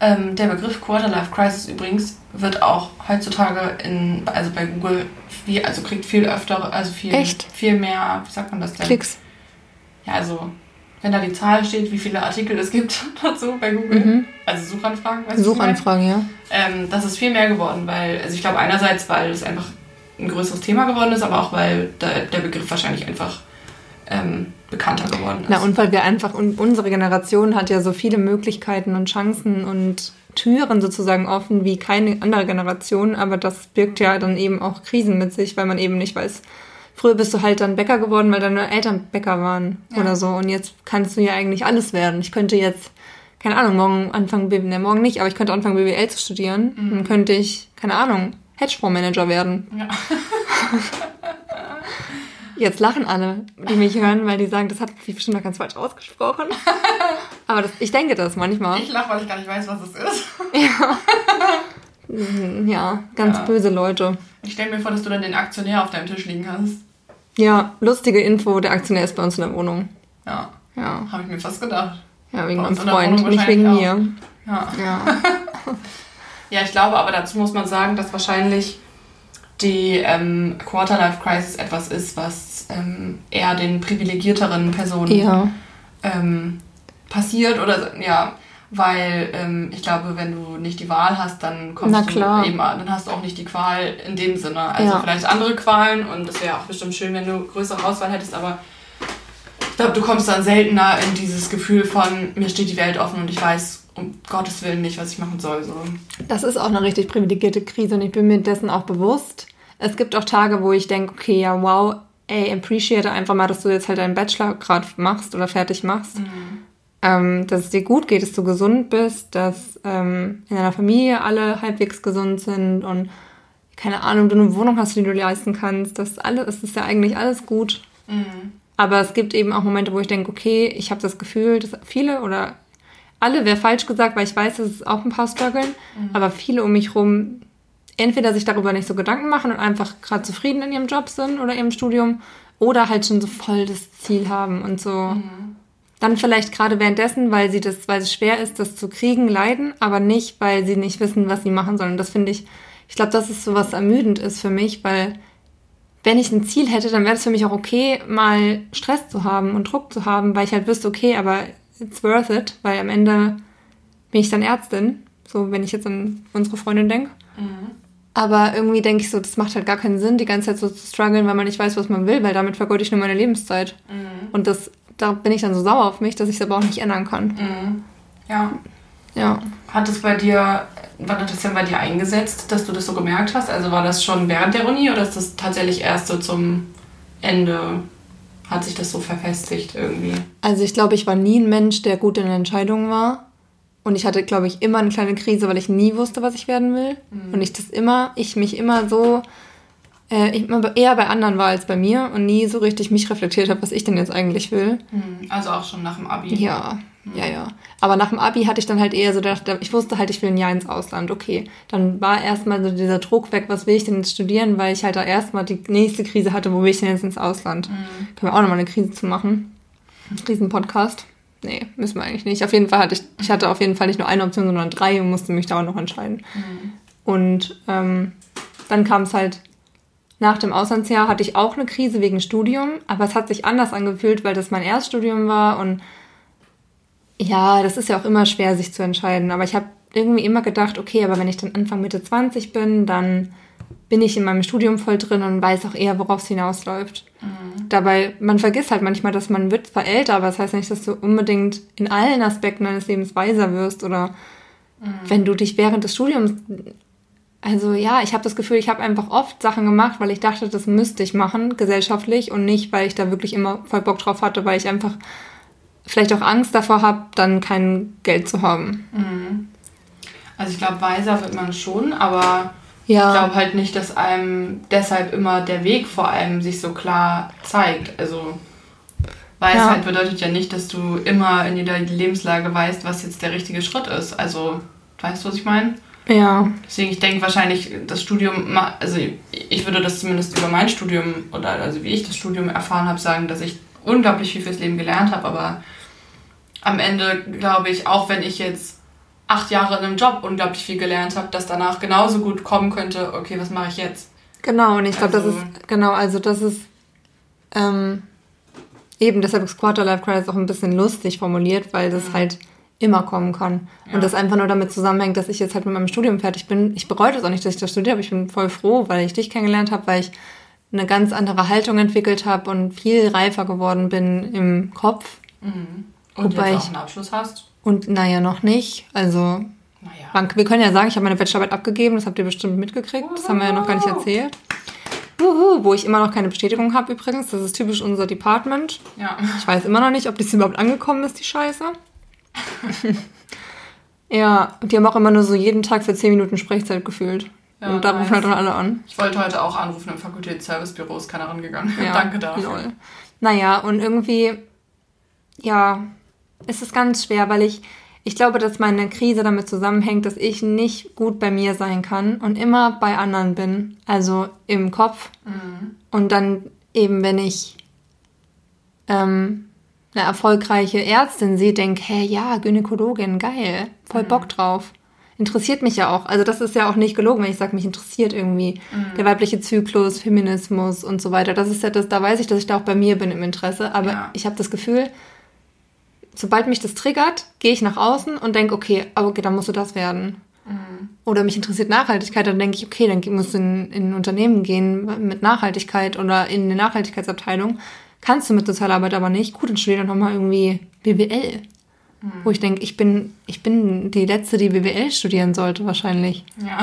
[SPEAKER 1] Ähm, der Begriff Quarter-Life Crisis übrigens wird auch heutzutage in, also bei Google, viel, also kriegt viel öfter, also viel,
[SPEAKER 2] Echt?
[SPEAKER 1] viel mehr, wie sagt man das denn?
[SPEAKER 2] Klicks.
[SPEAKER 1] Ja, also wenn da die Zahl steht, wie viele Artikel es gibt dazu bei Google,
[SPEAKER 2] Mhm.
[SPEAKER 1] also Suchanfragen, weißt du?
[SPEAKER 2] Suchanfragen, ja.
[SPEAKER 1] Ähm, das ist viel mehr geworden, weil, also ich glaube einerseits, weil es einfach ein größeres Thema geworden ist, aber auch weil der, der Begriff wahrscheinlich einfach ähm, bekannter geworden ist.
[SPEAKER 2] Na, und weil wir einfach, und unsere Generation hat ja so viele Möglichkeiten und Chancen und Türen sozusagen offen wie keine andere Generation, aber das birgt ja dann eben auch Krisen mit sich, weil man eben nicht weiß. Früher bist du halt dann Bäcker geworden, weil deine Eltern Bäcker waren
[SPEAKER 1] Ja.
[SPEAKER 2] oder so. Und jetzt kannst du ja eigentlich alles werden. Ich könnte jetzt, keine Ahnung, morgen anfangen, ne, morgen nicht, aber ich könnte anfangen, BWL zu studieren. Dann könnte ich, keine Ahnung, Hedgefondsmanager werden.
[SPEAKER 1] Ja.
[SPEAKER 2] Jetzt lachen alle, die mich hören, weil die sagen, das hat ich bestimmt noch ganz falsch ausgesprochen. Aber das, ich denke das manchmal.
[SPEAKER 1] Ich lache, weil ich gar nicht weiß, was es ist.
[SPEAKER 2] Ja, ganz
[SPEAKER 1] Ja.
[SPEAKER 2] böse Leute.
[SPEAKER 1] Ich stelle mir vor, dass du dann den Aktionär auf deinem Tisch liegen hast.
[SPEAKER 2] Ja, lustige Info, der Aktionär ist bei uns in der Wohnung.
[SPEAKER 1] Ja,
[SPEAKER 2] Ja,
[SPEAKER 1] habe ich mir fast gedacht.
[SPEAKER 2] ja wegen meinem Freund, nicht wegen
[SPEAKER 1] wahrscheinlich
[SPEAKER 2] mir.
[SPEAKER 1] Ja.
[SPEAKER 2] Ja.
[SPEAKER 1] ja, ich glaube aber dazu muss man sagen, dass wahrscheinlich die ähm, Quarter-Life Crisis etwas ist, was ähm, eher den privilegierteren Personen
[SPEAKER 2] ja.
[SPEAKER 1] ähm, passiert oder ja, weil ähm, ich glaube, wenn du nicht die Wahl hast, dann kommst du eben, dann hast du auch nicht die Qual in dem Sinne. Also
[SPEAKER 2] Ja.
[SPEAKER 1] vielleicht andere Qualen und das wäre auch bestimmt schön, wenn du größere Auswahl hättest, aber ich glaube, du kommst dann seltener in dieses Gefühl von mir steht die Welt offen und ich weiß um Gottes Willen nicht, was ich machen soll. So.
[SPEAKER 2] Das ist auch eine richtig privilegierte Krise und ich bin mir dessen auch bewusst. Es gibt auch Tage, wo ich denke, okay, ja, wow, ey, appreciate einfach mal, dass du jetzt halt deinen Bachelor gerade machst oder fertig machst. Ähm, dass es dir gut geht, dass du gesund bist, dass ähm, in deiner Familie alle halbwegs gesund sind und keine Ahnung, du eine Wohnung hast, die du leisten kannst. Das alles, es ist ja eigentlich alles gut. Aber es gibt eben auch Momente, wo ich denke, okay, ich habe das Gefühl, dass viele oder alle wäre falsch gesagt, weil ich weiß, dass es auch ein paar strugglen, aber viele um mich rum entweder sich darüber nicht so Gedanken machen und einfach gerade zufrieden in ihrem Job sind oder ihrem Studium oder halt schon so voll das Ziel haben und so. Dann vielleicht gerade währenddessen, weil sie das, weil es schwer ist, das zu kriegen, leiden, aber nicht, weil sie nicht wissen, was sie machen sollen. Und das finde ich, ich glaube, das ist so was ermüdend ist für mich, weil wenn ich ein Ziel hätte, dann wäre es für mich auch okay, mal Stress zu haben und Druck zu haben, weil ich halt wüsste, okay, aber it's worth it, weil am Ende bin ich dann Ärztin, so wenn ich jetzt an unsere Freundin denke. Aber irgendwie denke ich so, das macht halt gar keinen Sinn, die ganze Zeit so zu strugglen, weil man nicht weiß, was man will, weil damit vergeude ich nur meine Lebenszeit. Und das, da bin ich dann so sauer auf mich, dass ich es aber auch nicht ändern kann.
[SPEAKER 1] Ja.
[SPEAKER 2] Ja.
[SPEAKER 1] Hat es bei dir, wann hat das denn bei dir eingesetzt, dass du das so gemerkt hast? Also war das schon während der Uni oder ist das tatsächlich erst so zum Ende hat sich das so verfestigt irgendwie?
[SPEAKER 2] Also ich glaube, ich war nie ein Mensch, der gut in Entscheidungen war. Und ich hatte, glaube ich, immer eine kleine Krise, weil ich nie wusste, was ich werden will. Mhm. Und ich das immer, ich mich immer so äh, ich immer eher bei anderen war als bei mir und nie so richtig mich reflektiert habe, was ich denn jetzt eigentlich will.
[SPEAKER 1] Mhm. Also auch schon nach dem Abi.
[SPEAKER 2] Ja, ja, ja. Aber nach dem Abi hatte ich dann halt eher so gedacht, ich wusste halt, ich will ein Jahr ins Ausland. Okay, dann war erstmal so dieser Druck weg, was will ich denn jetzt studieren, weil ich halt da erstmal die nächste Krise hatte, wo will ich denn jetzt ins Ausland? Mhm. Können wir auch nochmal eine Krise zu machen? Riesen-Podcast. Nee, müssen wir eigentlich nicht. Auf jeden Fall hatte ich, ich hatte auf jeden Fall nicht nur eine Option, sondern drei und musste mich da auch noch entscheiden. Mhm. Und ähm, dann kam es halt nach dem Auslandsjahr hatte ich auch eine Krise wegen Studium, aber es hat sich anders angefühlt, weil das mein Erststudium war und ja, das ist ja auch immer schwer, sich zu entscheiden. Aber ich habe irgendwie immer gedacht, okay, aber wenn ich dann Anfang Mitte 20 bin, dann bin ich in meinem Studium voll drin und weiß auch eher, worauf es hinausläuft. Mhm. Dabei, man vergisst halt manchmal, dass man wird zwar älter, aber das heißt nicht, dass du unbedingt in allen Aspekten deines Lebens weiser wirst oder mhm. wenn du dich während des Studiums also ja, ich habe das Gefühl, ich habe einfach oft Sachen gemacht, weil ich dachte, das müsste ich machen, gesellschaftlich, und nicht, weil ich da wirklich immer voll Bock drauf hatte, weil ich einfach vielleicht auch Angst davor habe, dann kein Geld zu haben.
[SPEAKER 1] Mhm. Also ich glaube, weiser wird man schon, aber ja. ich glaube halt nicht, dass einem deshalb immer der Weg vor allem sich so klar zeigt. Also Weisheit ja. bedeutet ja nicht, dass du immer in jeder Lebenslage weißt, was jetzt der richtige Schritt ist. Also, weißt du, was ich meine? Ja. Deswegen, ich denke wahrscheinlich, das Studium, also ich würde das zumindest über mein Studium oder also wie ich das Studium erfahren habe, sagen, dass ich unglaublich viel fürs Leben gelernt habe, aber am Ende glaube ich, auch wenn ich jetzt acht Jahre in einem Job unglaublich viel gelernt habe, dass danach genauso gut kommen könnte, okay, was mache ich jetzt?
[SPEAKER 2] Genau, und ich glaube, also, das ist, genau, also das ist, ähm, eben deshalb ist Quarter-Life Crisis auch ein bisschen lustig formuliert, weil das mhm. halt immer kommen kann. Ja. Und das einfach nur damit zusammenhängt, dass ich jetzt halt mit meinem Studium fertig bin. Ich bereue das auch nicht, dass ich das studiert habe. Ich bin voll froh, weil ich dich kennengelernt habe, weil ich eine ganz andere Haltung entwickelt habe und viel reifer geworden bin im Kopf.
[SPEAKER 1] Mhm. Und Wobei jetzt auch einen Abschluss hast?
[SPEAKER 2] Und naja, noch nicht. Also, naja. wir können ja sagen, ich habe meine Bachelorarbeit abgegeben, das habt ihr bestimmt mitgekriegt. Das haben wir ja noch gar nicht erzählt. Uhu, wo ich immer noch keine Bestätigung habe übrigens. Das ist typisch unser Department. Ja. Ich weiß immer noch nicht, ob das überhaupt angekommen ist, die Scheiße. ja, die haben auch immer nur so jeden Tag für 10 Minuten Sprechzeit gefühlt. Ja, und da rufen halt dann alle an.
[SPEAKER 1] Ich wollte heute auch anrufen im Fakultätsservicebüro, ist keiner rangegangen. Ja, Danke dafür. Lol.
[SPEAKER 2] Naja, und irgendwie, ja, ist es ganz schwer, weil ich, ich glaube, dass meine Krise damit zusammenhängt, dass ich nicht gut bei mir sein kann und immer bei anderen bin. Also im Kopf. Mhm. Und dann eben, wenn ich ähm, eine erfolgreiche Ärztin sehe, denke, hä, ja, Gynäkologin, geil, voll mhm. Bock drauf. Interessiert mich ja auch. Also das ist ja auch nicht gelogen, wenn ich sage, mich interessiert irgendwie mhm. der weibliche Zyklus, Feminismus und so weiter. Das ist ja das, da weiß ich, dass ich da auch bei mir bin im Interesse. Aber ja. ich habe das Gefühl, sobald mich das triggert, gehe ich nach außen und denke, okay, aber okay, dann musst du das werden. Mhm. Oder mich interessiert Nachhaltigkeit, dann denke ich, okay, dann musst du in, in ein Unternehmen gehen mit Nachhaltigkeit oder in eine Nachhaltigkeitsabteilung kannst du mit Sozialarbeit aber nicht, gut, dann studier dann nochmal irgendwie BWL. Mhm. Wo ich denke, ich bin, ich bin die Letzte, die BWL studieren sollte, wahrscheinlich.
[SPEAKER 1] Ja.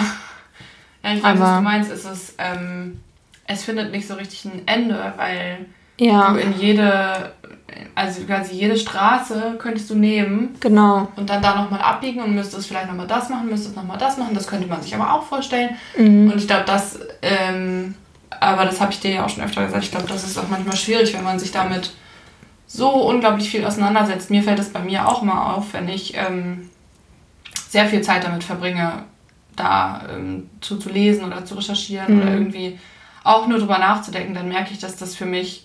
[SPEAKER 1] Ja, ich weiß, aber, was du meinst. Es, ist, ähm, es findet nicht so richtig ein Ende, weil ja. du in jede, also quasi jede Straße könntest du nehmen. Genau. Und dann da nochmal abbiegen und müsstest vielleicht nochmal das machen, müsstest nochmal das machen. Das könnte man sich aber auch vorstellen. Mhm. Und ich glaube, das ähm, aber das habe ich dir ja auch schon öfter gesagt. Ich glaube, das ist auch manchmal schwierig, wenn man sich damit so unglaublich viel auseinandersetzt. Mir fällt es bei mir auch immer auf, wenn ich ähm, sehr viel Zeit damit verbringe, da ähm, zu, zu lesen oder zu recherchieren mhm. oder irgendwie auch nur drüber nachzudenken, dann merke ich, dass das für mich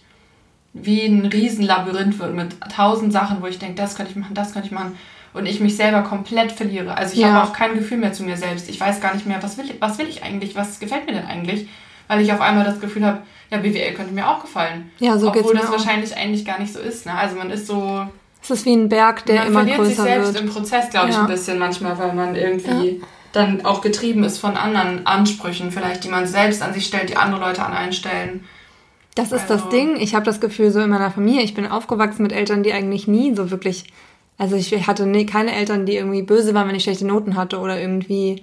[SPEAKER 1] wie ein Riesenlabyrinth wird mit tausend Sachen, wo ich denke, das könnte ich machen, das könnte ich machen und ich mich selber komplett verliere. Also ich ja. habe auch kein Gefühl mehr zu mir selbst. Ich weiß gar nicht mehr, was will, was will ich eigentlich, was gefällt mir denn eigentlich weil ich auf einmal das Gefühl habe, ja, BWL könnte mir auch gefallen. Ja, so Obwohl das auch. wahrscheinlich eigentlich gar nicht so ist. Ne? Also man ist so...
[SPEAKER 2] Es ist wie ein Berg, der immer größer wird. Man verliert sich
[SPEAKER 1] selbst wird. im Prozess, glaube ich, ja. ein bisschen manchmal, weil man irgendwie ja. dann auch getrieben ist von anderen Ansprüchen, vielleicht, die man selbst an sich stellt, die andere Leute an einen stellen.
[SPEAKER 2] Das ist also. das Ding. Ich habe das Gefühl so in meiner Familie. Ich bin aufgewachsen mit Eltern, die eigentlich nie so wirklich... Also ich hatte nie, keine Eltern, die irgendwie böse waren, wenn ich schlechte Noten hatte oder irgendwie...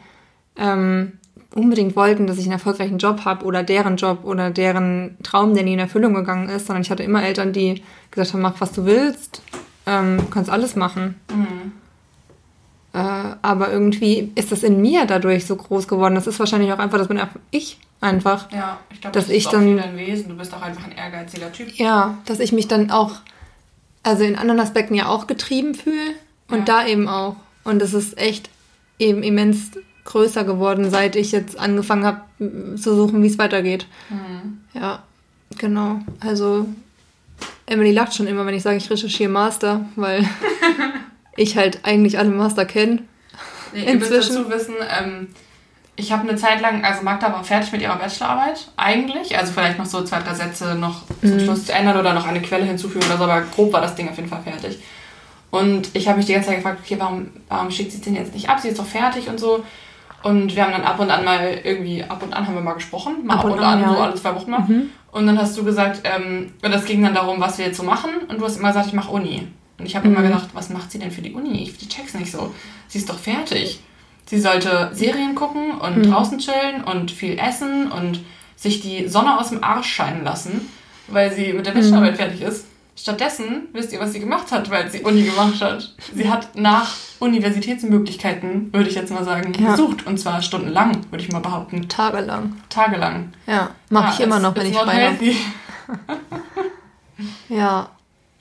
[SPEAKER 2] Ähm, unbedingt wollten, dass ich einen erfolgreichen Job habe oder deren Job oder deren Traum, der nie in Erfüllung gegangen ist, sondern ich hatte immer Eltern, die gesagt haben, mach was du willst, ähm, du kannst alles machen. Mhm. Äh, aber irgendwie ist das in mir dadurch so groß geworden. Das ist wahrscheinlich auch einfach, das bin ich einfach.
[SPEAKER 1] Ja, ich glaube, das ist auch dann, dein Wesen. Du bist auch einfach ein ehrgeiziger Typ.
[SPEAKER 2] Ja, dass ich mich dann auch, also in anderen Aspekten ja auch getrieben fühle und ja. da eben auch. Und das ist echt eben immens größer geworden, seit ich jetzt angefangen habe zu suchen, wie es weitergeht. Mhm. Ja, genau. Also Emily lacht schon immer, wenn ich sage, ich recherchiere Master, weil ich halt eigentlich alle Master kenne.
[SPEAKER 1] Nee, ihr müsst dazu wissen, ähm, ich habe eine Zeit lang, also Magda war fertig mit ihrer Bachelorarbeit, eigentlich. Also vielleicht noch so zwei, drei Sätze noch zum mhm. Schluss zu ändern oder noch eine Quelle hinzufügen oder so, aber grob war das Ding auf jeden Fall fertig. Und ich habe mich die ganze Zeit gefragt, okay, warum, warum schickt sie es denn jetzt nicht ab? Sie ist doch fertig und so. Und wir haben dann ab und an mal irgendwie, ab und an haben wir mal gesprochen, mal ab, ab und, an, an, so alle zwei Wochen mal. Mhm. Und dann hast du gesagt, ähm, das ging dann darum, was wir jetzt so machen. Und du hast immer gesagt, ich mache Uni. Und ich habe mhm. immer gedacht, was macht sie denn für die Uni? Ich die check's nicht so. Sie ist doch fertig. Sie sollte Serien gucken und mhm. draußen chillen und viel essen und sich die Sonne aus dem Arsch scheinen lassen, weil sie mit der Bachelorarbeit mhm. fertig ist. Stattdessen wisst ihr, was sie gemacht hat, weil sie Uni gemacht hat. Sie hat nach Universitätsmöglichkeiten, würde ich jetzt mal sagen, ja. gesucht. Und zwar stundenlang, würde ich mal behaupten.
[SPEAKER 2] Tagelang.
[SPEAKER 1] Tagelang.
[SPEAKER 2] Ja, mache ja, ich immer noch, wenn ich frei habe. ja,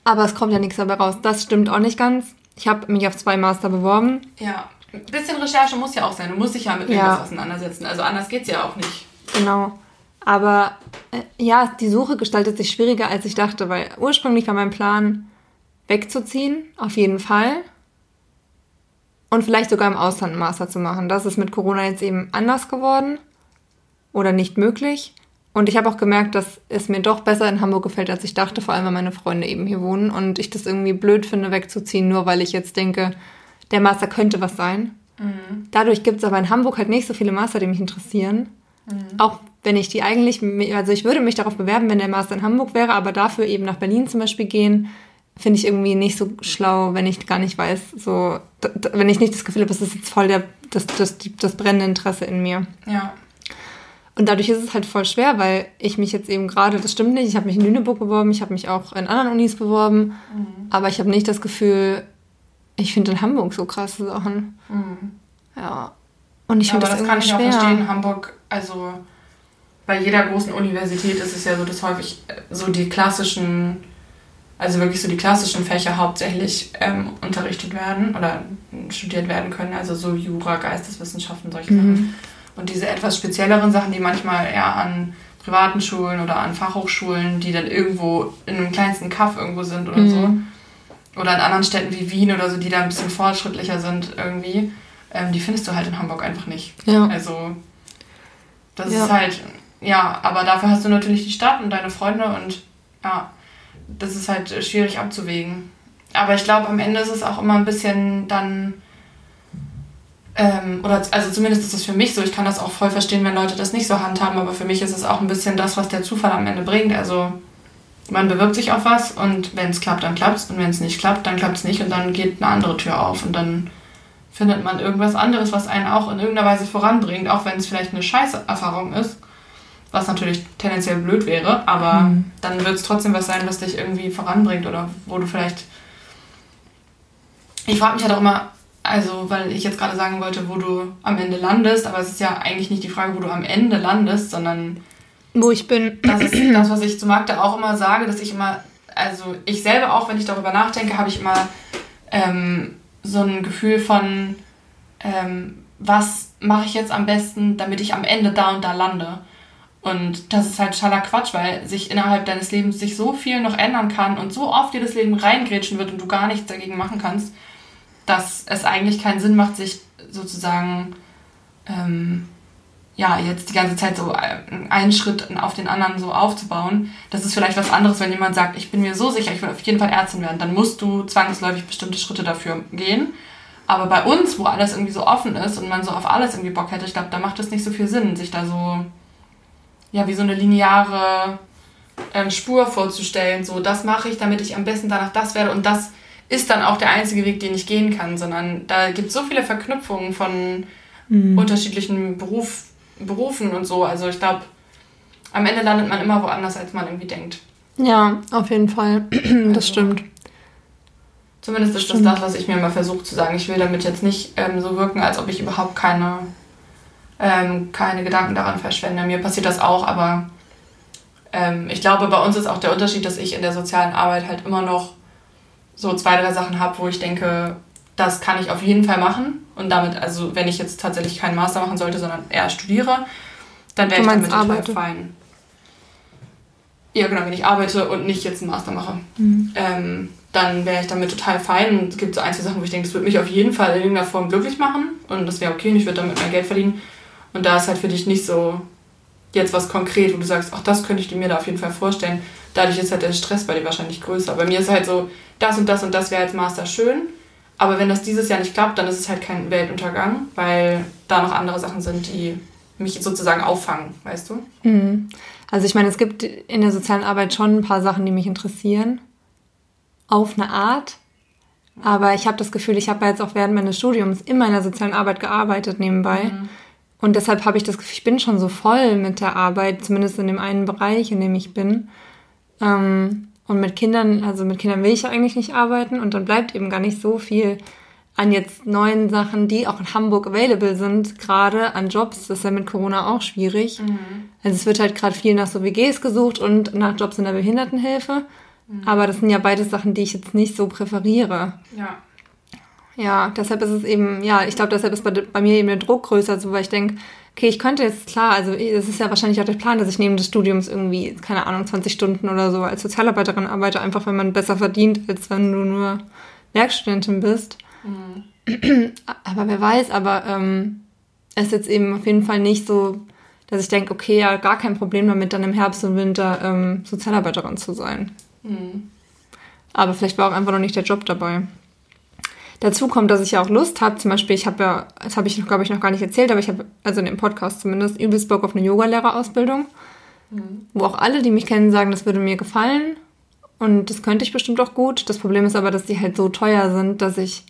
[SPEAKER 2] aber es kommt ja nichts dabei raus. Das stimmt auch nicht ganz. Ich habe mich auf zwei Master beworben.
[SPEAKER 1] Ja, ein bisschen Recherche muss ja auch sein. Du musst dich ja mit irgendwas ja. auseinandersetzen. Also anders geht es ja auch nicht.
[SPEAKER 2] Genau. Aber äh, ja, die Suche gestaltet sich schwieriger, als ich dachte, weil ursprünglich war mein Plan, wegzuziehen, auf jeden Fall. Und vielleicht sogar im Ausland einen Master zu machen. Das ist mit Corona jetzt eben anders geworden oder nicht möglich. Und ich habe auch gemerkt, dass es mir doch besser in Hamburg gefällt, als ich dachte, vor allem weil meine Freunde eben hier wohnen und ich das irgendwie blöd finde, wegzuziehen, nur weil ich jetzt denke, der Master könnte was sein. Mhm. Dadurch gibt es aber in Hamburg halt nicht so viele Master, die mich interessieren. Mhm. Auch wenn ich die eigentlich, also ich würde mich darauf bewerben, wenn der Master in Hamburg wäre, aber dafür eben nach Berlin zum Beispiel gehen, finde ich irgendwie nicht so schlau, wenn ich gar nicht weiß, so, wenn ich nicht das Gefühl habe, das ist jetzt voll der, das, das, das brennende Interesse in mir.
[SPEAKER 1] Ja.
[SPEAKER 2] Und dadurch ist es halt voll schwer, weil ich mich jetzt eben gerade, das stimmt nicht, ich habe mich in Lüneburg beworben, ich habe mich auch in anderen Unis beworben, mhm. aber ich habe nicht das Gefühl, ich finde in Hamburg so krasse Sachen. Mhm. Ja. Und ich finde
[SPEAKER 1] ja, das, das kann ich schwer. auch verstehen. Hamburg, also bei jeder großen Universität ist es ja so, dass häufig äh, so die klassischen, also wirklich so die klassischen Fächer hauptsächlich ähm, unterrichtet werden oder studiert werden können, also so Jura, Geisteswissenschaften, solche mhm. Sachen. Und diese etwas spezielleren Sachen, die manchmal eher an privaten Schulen oder an Fachhochschulen, die dann irgendwo in einem kleinsten Kaff irgendwo sind oder mhm. so. Oder in anderen Städten wie Wien oder so, die da ein bisschen fortschrittlicher sind irgendwie, ähm, die findest du halt in Hamburg einfach nicht. Ja. Also, das ja. ist halt, ja, aber dafür hast du natürlich die Stadt und deine Freunde und ja, das ist halt schwierig abzuwägen. Aber ich glaube, am Ende ist es auch immer ein bisschen dann ähm, oder also zumindest ist es für mich so, ich kann das auch voll verstehen, wenn Leute das nicht so handhaben, aber für mich ist es auch ein bisschen das, was der Zufall am Ende bringt. Also man bewirbt sich auf was und wenn es klappt, dann klappt es und wenn es nicht klappt, dann klappt es nicht und dann geht eine andere Tür auf und dann findet man irgendwas anderes, was einen auch in irgendeiner Weise voranbringt, auch wenn es vielleicht eine scheiße Erfahrung ist, was natürlich tendenziell blöd wäre, aber mhm. dann wird es trotzdem was sein, was dich irgendwie voranbringt oder wo du vielleicht ich frage mich halt auch immer, also, weil ich jetzt gerade sagen wollte, wo du am Ende landest, aber es ist ja eigentlich nicht die Frage, wo du am Ende landest, sondern
[SPEAKER 2] wo ich bin.
[SPEAKER 1] Das ist das, was ich zu Magda auch immer sage, dass ich immer, also ich selber auch, wenn ich darüber nachdenke, habe ich immer ähm, so ein Gefühl von, ähm, was mache ich jetzt am besten, damit ich am Ende da und da lande. Und das ist halt schaller Quatsch, weil sich innerhalb deines Lebens sich so viel noch ändern kann und so oft dir das Leben reingrätschen wird und du gar nichts dagegen machen kannst dass es eigentlich keinen Sinn macht, sich sozusagen ähm, ja jetzt die ganze Zeit so einen Schritt auf den anderen so aufzubauen. Das ist vielleicht was anderes, wenn jemand sagt, ich bin mir so sicher, ich will auf jeden Fall Ärztin werden, dann musst du zwangsläufig bestimmte Schritte dafür gehen. Aber bei uns, wo alles irgendwie so offen ist und man so auf alles irgendwie Bock hätte, ich glaube, da macht es nicht so viel Sinn, sich da so, ja, wie so eine lineare ähm, Spur vorzustellen. So, das mache ich, damit ich am besten danach das werde und das ist dann auch der einzige Weg, den ich gehen kann, sondern da gibt es so viele Verknüpfungen von mhm. unterschiedlichen Beruf, Berufen und so. Also ich glaube, am Ende landet man immer woanders, als man irgendwie denkt.
[SPEAKER 2] Ja, auf jeden Fall. Das
[SPEAKER 1] Also,
[SPEAKER 2] stimmt.
[SPEAKER 1] Zumindest ist
[SPEAKER 2] Stimmt.
[SPEAKER 1] das das, was ich mir mal versuche zu sagen. Ich will damit jetzt nicht ähm, so wirken, als ob ich überhaupt keine, ähm, keine Gedanken daran verschwende. Mir passiert das auch, aber ähm, ich glaube, bei uns ist auch der Unterschied, dass ich in der sozialen Arbeit halt immer noch so zwei, drei Sachen habe, wo ich denke, das kann ich auf jeden Fall machen. Und damit, also wenn ich jetzt tatsächlich keinen Master machen sollte, sondern eher studiere, dann wäre ich damit total fein. Ja, genau, wenn ich arbeite und nicht jetzt einen Master mache
[SPEAKER 2] Mhm.
[SPEAKER 1] ähm, dann wäre ich damit total fein. Und es gibt so ein, zwei Sachen, wo ich denke, das würde mich auf jeden Fall in irgendeiner Form glücklich machen und das wäre okay und ich würde damit mein Geld verdienen. Und da ist halt für dich nicht so jetzt was konkret, wo du sagst, ach, das könnte ich mir da auf jeden Fall vorstellen. Dadurch ist halt der Stress bei dir wahrscheinlich größer. Bei mir ist halt so, das und das und das wäre als Master schön. Aber wenn das dieses Jahr nicht klappt, dann ist es halt kein Weltuntergang, weil da noch andere Sachen sind, die mich sozusagen auffangen, weißt du?
[SPEAKER 2] Mhm. Also ich meine, es gibt in der sozialen Arbeit schon ein paar Sachen, die mich interessieren. Auf eine Art. Aber ich habe das Gefühl, ich habe jetzt auch während meines Studiums immer in der sozialen Arbeit gearbeitet nebenbei. Und deshalb habe ich das Gefühl, ich bin schon so voll mit der Arbeit, zumindest in dem einen Bereich, in dem ich bin. Ähm, und mit Kindern, also mit Kindern will ich ja eigentlich nicht arbeiten und dann bleibt eben gar nicht so viel an jetzt neuen Sachen, die auch in Hamburg available sind, gerade an Jobs. Das ist ja mit Corona auch schwierig. Also es wird halt gerade viel nach so WGs gesucht und nach Jobs in der Behindertenhilfe. Aber das sind ja beides Sachen, die ich jetzt nicht so präferiere.
[SPEAKER 1] Ja.
[SPEAKER 2] Ja, deshalb ist es eben, ja, ich glaube, deshalb ist bei, bei mir eben der Druck größer, so, weil ich denke, okay, ich könnte jetzt, klar, also es ist ja wahrscheinlich auch der Plan, dass ich neben des Studiums irgendwie, keine Ahnung, 20 Stunden oder so als Sozialarbeiterin arbeite, einfach weil man besser verdient, als wenn du nur Werkstudentin bist. Aber wer weiß, aber ähm, es ist jetzt eben auf jeden Fall nicht so, dass ich denke, okay, ja, gar kein Problem damit, dann im Herbst und Winter ähm, Sozialarbeiterin zu sein.
[SPEAKER 1] Mhm.
[SPEAKER 2] Aber vielleicht war auch einfach noch nicht der Job dabei. Dazu kommt, dass ich ja auch Lust habe. Zum Beispiel, ich habe ja, das habe ich, glaube ich, noch gar nicht erzählt, aber ich habe, also in dem Podcast zumindest, übelst Bock auf eine Yogalehrerausbildung. Wo auch alle, die mich kennen, sagen, das würde mir gefallen. Und das könnte ich bestimmt auch gut. Das Problem ist aber, dass die halt so teuer sind, dass ich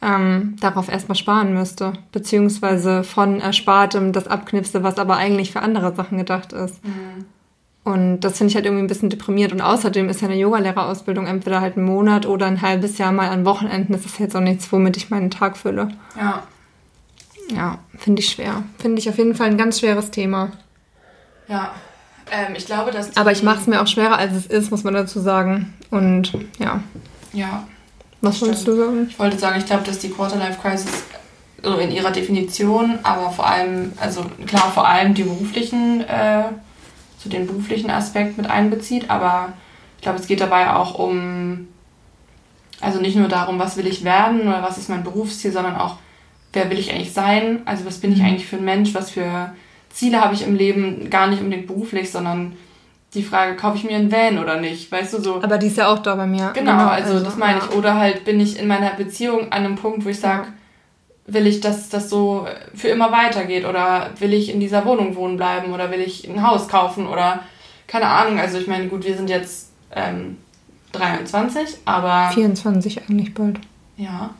[SPEAKER 2] ähm, darauf erstmal sparen müsste. Beziehungsweise von Erspartem das abknipse, was aber eigentlich für andere Sachen gedacht ist. Und das finde ich halt irgendwie ein bisschen deprimiert. Und außerdem ist ja eine Yogalehrerausbildung entweder halt ein Monat oder ein halbes Jahr mal an Wochenenden. Das ist jetzt auch nichts, womit ich meinen Tag fülle.
[SPEAKER 1] Ja.
[SPEAKER 2] Ja, finde ich schwer. Finde ich auf jeden Fall ein ganz schweres Thema.
[SPEAKER 1] Ja. Ähm, ich glaube, dass.
[SPEAKER 2] Aber ich mache es mir auch schwerer, als es ist, muss man dazu sagen. Und ja,
[SPEAKER 1] Ja.
[SPEAKER 2] was wolltest du sagen?
[SPEAKER 1] Ich wollte sagen, ich glaube, dass die Quarter-Life-Crisis so in ihrer Definition, aber vor allem, also klar, vor allem die beruflichen, äh, so den beruflichen Aspekt mit einbezieht, aber ich glaube, es geht dabei auch um, also nicht nur darum, was will ich werden oder was ist mein Berufsziel, sondern auch, wer will ich eigentlich sein? Also was bin ich eigentlich für ein Mensch? Was für Ziele habe ich im Leben? Gar nicht unbedingt beruflich, sondern die Frage, kaufe ich mir einen Van oder nicht? Weißt du, so.
[SPEAKER 2] Aber die ist ja auch da bei mir.
[SPEAKER 1] Genau, also, das meine
[SPEAKER 2] ja.
[SPEAKER 1] ich. Oder halt bin ich in meiner Beziehung an einem Punkt, wo ich sage, will ich, dass das so für immer weitergeht? Oder will ich in dieser Wohnung wohnen bleiben? Oder will ich ein Haus kaufen? Oder keine Ahnung. Also ich meine, gut, wir sind jetzt ähm, 23, aber
[SPEAKER 2] 24 eigentlich bald.
[SPEAKER 1] ja,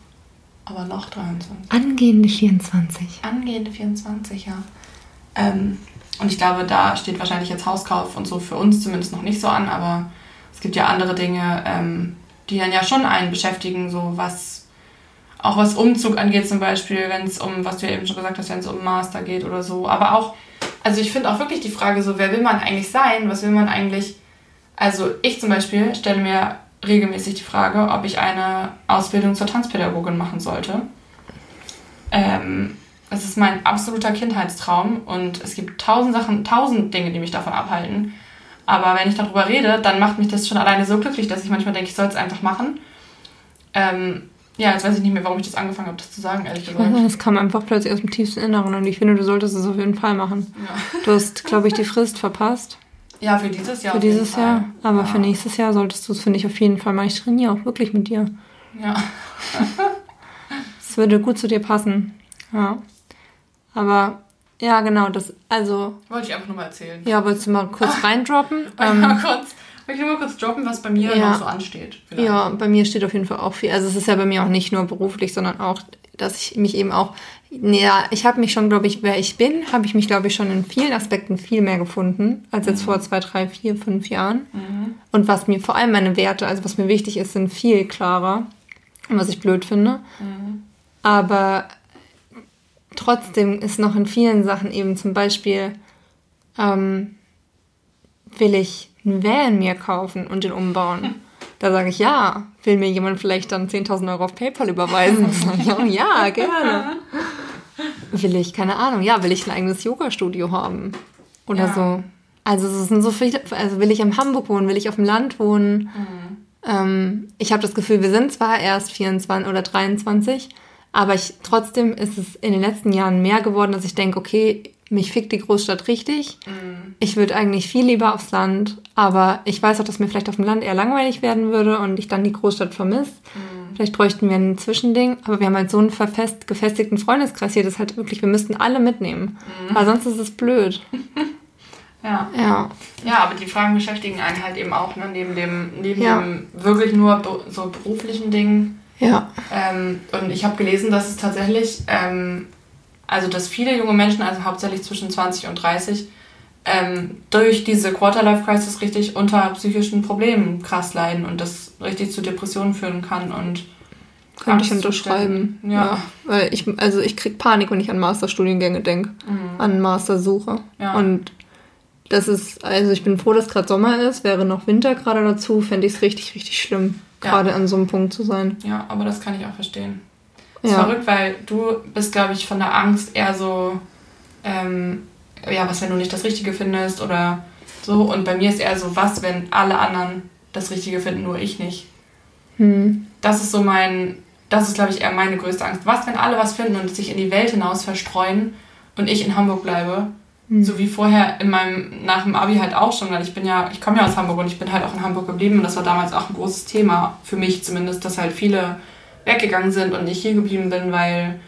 [SPEAKER 1] aber noch 23.
[SPEAKER 2] Angehende 24.
[SPEAKER 1] Angehende 24, ja. Ähm, und ich glaube, da steht wahrscheinlich jetzt Hauskauf und so für uns zumindest noch nicht so an, aber es gibt ja andere Dinge, ähm, die dann ja schon einen beschäftigen, so was, auch was Umzug angeht zum Beispiel, wenn es um, was du ja eben schon gesagt hast, wenn es um Master geht oder so, aber auch, also ich finde auch wirklich die Frage so, wer will man eigentlich sein, was will man eigentlich, also ich zum Beispiel stelle mir regelmäßig die Frage, ob ich eine Ausbildung zur Tanzpädagogin machen sollte. Ähm, es ist mein absoluter Kindheitstraum und es gibt tausend Sachen, tausend Dinge, die mich davon abhalten. Aber wenn ich darüber rede, dann macht mich das schon alleine so glücklich, dass ich manchmal denke, ich soll es einfach machen. Ähm, ja, jetzt weiß ich nicht mehr, warum ich das angefangen habe, das zu sagen, ehrlich gesagt.
[SPEAKER 2] Das kam einfach plötzlich aus dem tiefsten Inneren und ich finde, du solltest es auf jeden Fall machen.
[SPEAKER 1] Ja,
[SPEAKER 2] Du hast, glaube ich, die Frist verpasst
[SPEAKER 1] ja für dieses Jahr.
[SPEAKER 2] für dieses. Jahr. Aber
[SPEAKER 1] ja.
[SPEAKER 2] für nächstes Jahr solltest du es, finde ich, auf jeden Fall machen. Ich trainiere auch wirklich mit dir.
[SPEAKER 1] Ja.
[SPEAKER 2] Es würde gut zu dir passen. Ja. Aber ja, genau, das, also,
[SPEAKER 1] Wollte ich einfach nur mal erzählen.
[SPEAKER 2] ja, wolltest du mal kurz reindroppen? Ähm,
[SPEAKER 1] mal kurz, ich nur mal kurz droppen, was bei mir
[SPEAKER 2] Ja.
[SPEAKER 1] noch so ansteht. vielleicht.
[SPEAKER 2] ja, bei mir steht auf jeden Fall auch viel. Also es ist ja bei mir auch nicht nur beruflich, sondern auch dass ich mich eben auch, ja, ich habe mich schon, glaube ich, wer ich bin, habe ich mich, glaube ich, schon in vielen Aspekten viel mehr gefunden als jetzt mhm. vor zwei, drei, vier, fünf Jahren. Mhm. Und was mir vor allem meine Werte, also was mir wichtig ist, sind viel klarer. Und was ich blöd finde. Mhm. Aber trotzdem ist noch in vielen Sachen eben zum Beispiel, ähm, will ich einen Van mir kaufen und den umbauen. Da sage ich ja. Will mir jemand vielleicht dann 10.000 Euro auf PayPal überweisen? auch ja, gerne. Will ich, keine Ahnung, ja, will ich ein eigenes Yoga-Studio haben? Oder ja. so. Also es sind so viele, also will ich in Hamburg wohnen, will ich auf dem Land wohnen? Mhm. Ähm, ich habe das Gefühl, wir sind zwar erst 24 oder 23, aber ich, trotzdem ist es in den letzten Jahren mehr geworden, dass ich denke, okay, mich fickt die Großstadt richtig. Mhm. Ich würde eigentlich viel lieber aufs Land, aber ich weiß auch, dass mir vielleicht auf dem Land eher langweilig werden würde und ich dann die Großstadt vermisse. Mhm. Vielleicht bräuchten wir ein Zwischending, aber wir haben halt so einen verfest, gefestigten Freundeskreis hier, das halt wirklich, wir müssten alle mitnehmen, mhm. weil sonst ist es blöd.
[SPEAKER 1] ja. ja. Ja, aber die Fragen beschäftigen einen halt eben auch, ne? neben dem, neben ja. dem wirklich nur so beruflichen Dingen. Ja. Ähm, und ich habe gelesen, dass es tatsächlich ähm, also dass viele junge Menschen, also hauptsächlich zwischen 20 und 30, ähm, durch diese Quarterlife-Crisis richtig unter psychischen Problemen krass leiden und das richtig zu Depressionen führen kann und könnte ich
[SPEAKER 2] unterschreiben. Ja. ja. Weil ich, also ich krieg Panik, wenn ich an Masterstudiengänge denke, mhm. an Mastersuche. Ja. Und das ist, also ich bin froh, dass gerade Sommer ist, wäre noch Winter gerade dazu, fände ich es richtig, richtig schlimm, gerade ja. an so einem Punkt zu sein.
[SPEAKER 1] Ja, aber das kann ich auch verstehen. Das ist verrückt, weil du bist, glaube ich, von der Angst eher so, ähm, ja, was, wenn du nicht das Richtige findest oder so. Und bei mir ist eher so, was, wenn alle anderen das Richtige finden, nur ich nicht. Hm. Das ist so mein, das ist, glaube ich, eher meine größte Angst. Was, wenn alle was finden und sich in die Welt hinaus verstreuen und ich in Hamburg bleibe? Hm. So wie vorher in meinem, nach dem Abi halt auch schon, weil ich bin ja, ich komme ja aus Hamburg und ich bin halt auch in Hamburg geblieben und das war damals auch ein großes Thema, für mich zumindest, dass halt viele weggegangen sind und ich hier geblieben bin, weil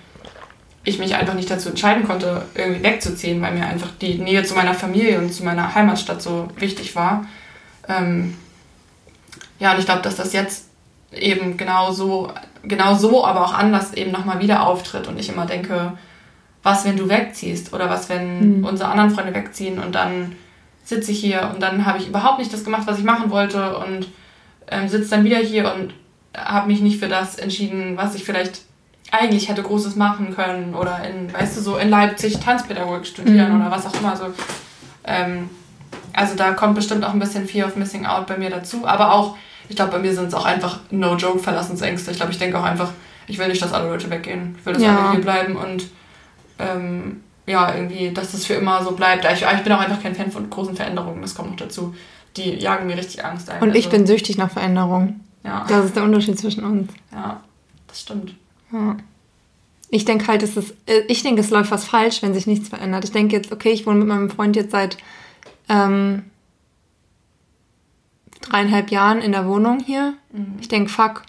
[SPEAKER 1] ich mich einfach nicht dazu entscheiden konnte, irgendwie wegzuziehen, weil mir einfach die Nähe zu meiner Familie und zu meiner Heimatstadt so wichtig war. Ähm ja, und ich glaube, dass das jetzt eben genau so, genau so, aber auch anders eben nochmal wieder auftritt und ich immer denke, was, wenn du wegziehst oder was, wenn mhm. unsere anderen Freunde wegziehen und dann sitze ich hier und dann habe ich überhaupt nicht das gemacht, was ich machen wollte und ähm, sitze dann wieder hier und habe mich nicht für das entschieden, was ich vielleicht eigentlich hätte Großes machen können oder in, weißt du, so in Leipzig Tanzpädagogik studieren mhm. oder was auch immer. So. Ähm, also da kommt bestimmt auch ein bisschen Fear of Missing Out bei mir dazu. Aber auch, ich glaube, bei mir sind es auch einfach No-Joke Verlassensängste. Ich glaube, ich denke auch einfach, ich will nicht, dass alle Leute weggehen. Ich will, dass ja. alle hier bleiben und ähm, ja, irgendwie, dass das für immer so bleibt. Ich, ich bin auch einfach kein Fan von großen Veränderungen, das kommt noch dazu. Die jagen mir richtig Angst
[SPEAKER 2] ein. Und ich also, bin süchtig nach Veränderungen. Ja. Das ist der Unterschied zwischen uns.
[SPEAKER 1] Ja, das stimmt.
[SPEAKER 2] Ja. Ich denke halt, es ist, äh, ich denke, es läuft was falsch, wenn sich nichts verändert. Ich denke jetzt, okay, ich wohne mit meinem Freund jetzt seit ähm, dreieinhalb Jahren in der Wohnung hier. Mhm. Ich denke, fuck,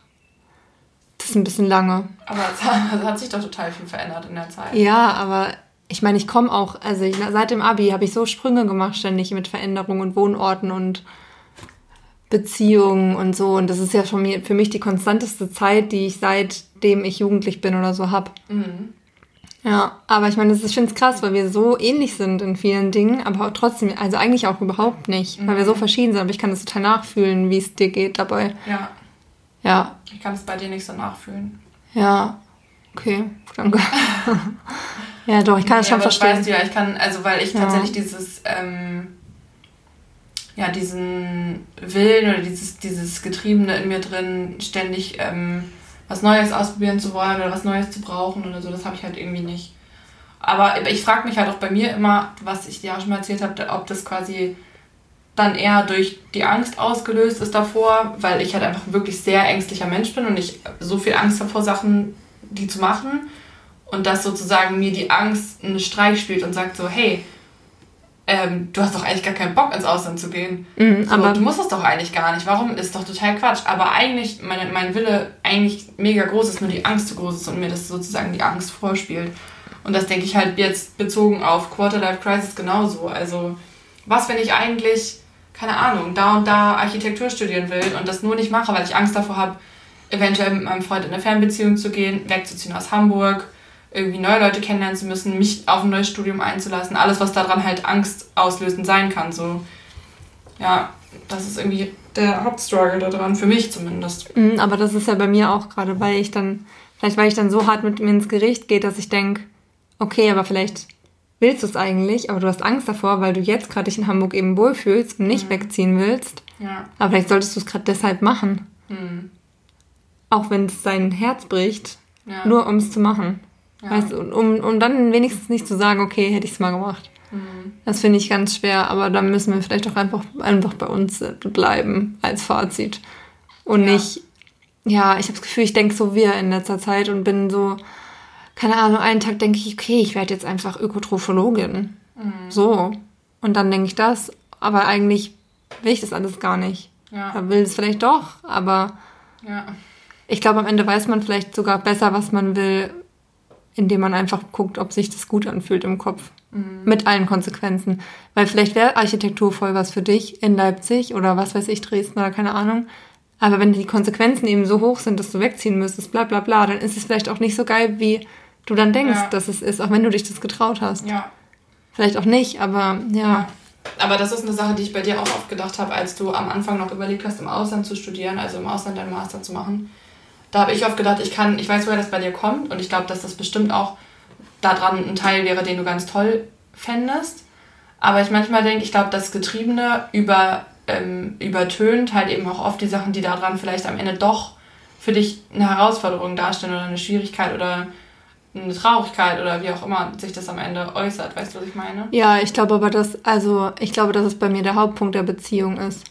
[SPEAKER 2] das ist ein bisschen lange.
[SPEAKER 1] Aber es hat, also hat, sich doch total viel verändert in der Zeit.
[SPEAKER 2] Ja, aber ich meine, ich komme auch, also ich, seit dem Abi habe ich so Sprünge gemacht ständig mit Veränderungen und Wohnorten und Beziehungen und so. Und das ist ja schon für mich die konstanteste Zeit, die ich seitdem ich jugendlich bin oder so habe. Mhm. Ja, aber ich meine, ich finde es krass, weil wir so ähnlich sind in vielen Dingen, aber trotzdem, also eigentlich auch überhaupt nicht, mhm. weil wir so mhm. verschieden sind. Aber ich kann das total nachfühlen, wie es dir geht dabei.
[SPEAKER 1] Ja. Ja. Ich kann es bei dir nicht so nachfühlen.
[SPEAKER 2] Ja. Okay, danke. ja, doch, ich kann es nee, schon verstehen.
[SPEAKER 1] Weißt du ja, ich kann, also weil ich ja. tatsächlich dieses, ähm, ja, diesen Willen oder dieses, dieses Getriebene in mir drin, ständig ähm, was Neues ausprobieren zu wollen oder was Neues zu brauchen oder so, das habe ich halt irgendwie nicht. Aber ich frage mich halt auch bei mir immer, was ich dir auch schon mal erzählt habe, ob das quasi dann eher durch die Angst ausgelöst ist davor, weil ich halt einfach wirklich sehr ängstlicher Mensch bin und ich so viel Angst habe vor Sachen, die zu machen und dass sozusagen mir die Angst einen Streich spielt und sagt so, hey, ähm, du hast doch eigentlich gar keinen Bock ins Ausland zu gehen. Mhm, so, aber du musst das doch eigentlich gar nicht. Warum? Ist doch total Quatsch. Aber eigentlich, mein, mein Wille eigentlich mega groß ist, nur die Angst zu groß ist und mir das sozusagen die Angst vorspielt. Und das denke ich halt jetzt bezogen auf Quarterlife Crisis genauso. Also, was, wenn ich eigentlich, keine Ahnung, da und da Architektur studieren will und das nur nicht mache, weil ich Angst davor habe, eventuell mit meinem Freund in eine Fernbeziehung zu gehen, wegzuziehen aus Hamburg, irgendwie neue Leute kennenlernen zu müssen, mich auf ein neues Studium einzulassen, alles, was daran halt Angst auslösend sein kann. So, ja, das ist irgendwie der Hauptstruggle daran, für mich zumindest.
[SPEAKER 2] Mhm, aber das ist ja bei mir auch gerade, weil ich dann, vielleicht weil ich dann so hart mit mir ins Gericht gehe, dass ich denke, okay, aber vielleicht willst du es eigentlich, aber du hast Angst davor, weil du jetzt gerade dich in Hamburg eben wohlfühlst und nicht mhm. wegziehen willst. Ja. Aber vielleicht solltest du es gerade deshalb machen. Mhm. Auch wenn es dein Herz bricht, ja. nur um es zu machen. Ja. Weißt du, um, um dann wenigstens nicht zu sagen, okay, hätte ich es mal gemacht. Mhm. Das finde ich ganz schwer, aber da müssen wir vielleicht auch einfach, einfach bei uns bleiben als Fazit. Und ja. nicht, ja, ich habe das Gefühl, ich denke so wie in letzter Zeit und bin so, keine Ahnung, einen Tag denke ich, okay, ich werde jetzt einfach Ökotrophologin. Mhm. So. Und dann denke ich das, aber eigentlich will ich das alles gar nicht. Ja. Da will es vielleicht doch, aber ja. ich glaube, am Ende weiß man vielleicht sogar besser, was man will, indem man einfach guckt, ob sich das gut anfühlt im Kopf. Mhm. Mit allen Konsequenzen. Weil vielleicht wäre Architektur voll was für dich in Leipzig oder was weiß ich, Dresden oder keine Ahnung. Aber wenn die Konsequenzen eben so hoch sind, dass du wegziehen müsstest, bla bla bla, dann ist es vielleicht auch nicht so geil, wie du dann denkst, ja. dass es ist, auch wenn du dich das getraut hast. Ja. Vielleicht auch nicht, aber ja. ja.
[SPEAKER 1] Aber das ist eine Sache, die ich bei dir auch oft gedacht habe, als du am Anfang noch überlegt hast, im Ausland zu studieren, also im Ausland deinen Master zu machen. Da habe ich oft gedacht, ich kann, ich weiß, woher das bei dir kommt und ich glaube, dass das bestimmt auch daran ein Teil wäre, den du ganz toll fändest. Aber ich manchmal denke, ich glaube, das Getriebene über, ähm, übertönt halt eben auch oft die Sachen, die daran vielleicht am Ende doch für dich eine Herausforderung darstellen oder eine Schwierigkeit oder eine Traurigkeit oder wie auch immer sich das am Ende äußert. Weißt du, was ich meine?
[SPEAKER 2] Ja, ich glaube aber, dass, also ich glaube, dass es bei mir der Hauptpunkt der Beziehung ist.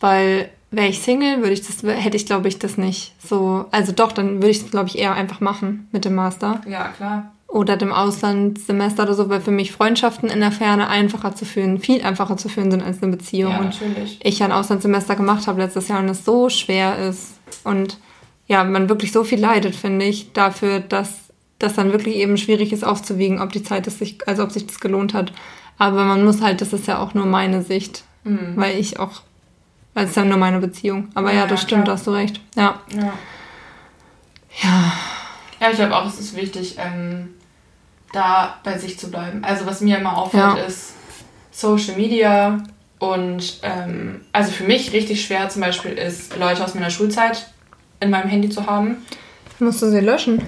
[SPEAKER 2] Weil wäre ich Single, würde ich das, hätte ich, glaube ich, das nicht so. Also doch, dann würde ich es, glaube ich, eher einfach machen mit dem Master.
[SPEAKER 1] Ja, klar.
[SPEAKER 2] Oder dem Auslandssemester oder so, weil für mich Freundschaften in der Ferne einfacher zu führen, viel einfacher zu führen sind als eine Beziehung. Ja, natürlich. Und ich ein Auslandssemester gemacht habe letztes Jahr und es so schwer ist. Und ja, man wirklich so viel leidet, finde ich, dafür, dass das dann wirklich eben schwierig ist aufzuwiegen, ob die Zeit es sich, also ob sich das gelohnt hat. Aber man muss halt, das ist ja auch nur meine Sicht, mhm. weil ich auch, weil es ist ja nur meine Beziehung. Aber ja, ja das stimmt, da hast du recht. Ja.
[SPEAKER 1] Ja. Ja, ja ich glaube auch, es ist wichtig, ähm, da bei sich zu bleiben. Also was mir immer auffällt, ja. ist Social Media und ähm, also für mich richtig schwer zum Beispiel ist, Leute aus meiner Schulzeit in meinem Handy zu haben.
[SPEAKER 2] Musst du sie löschen?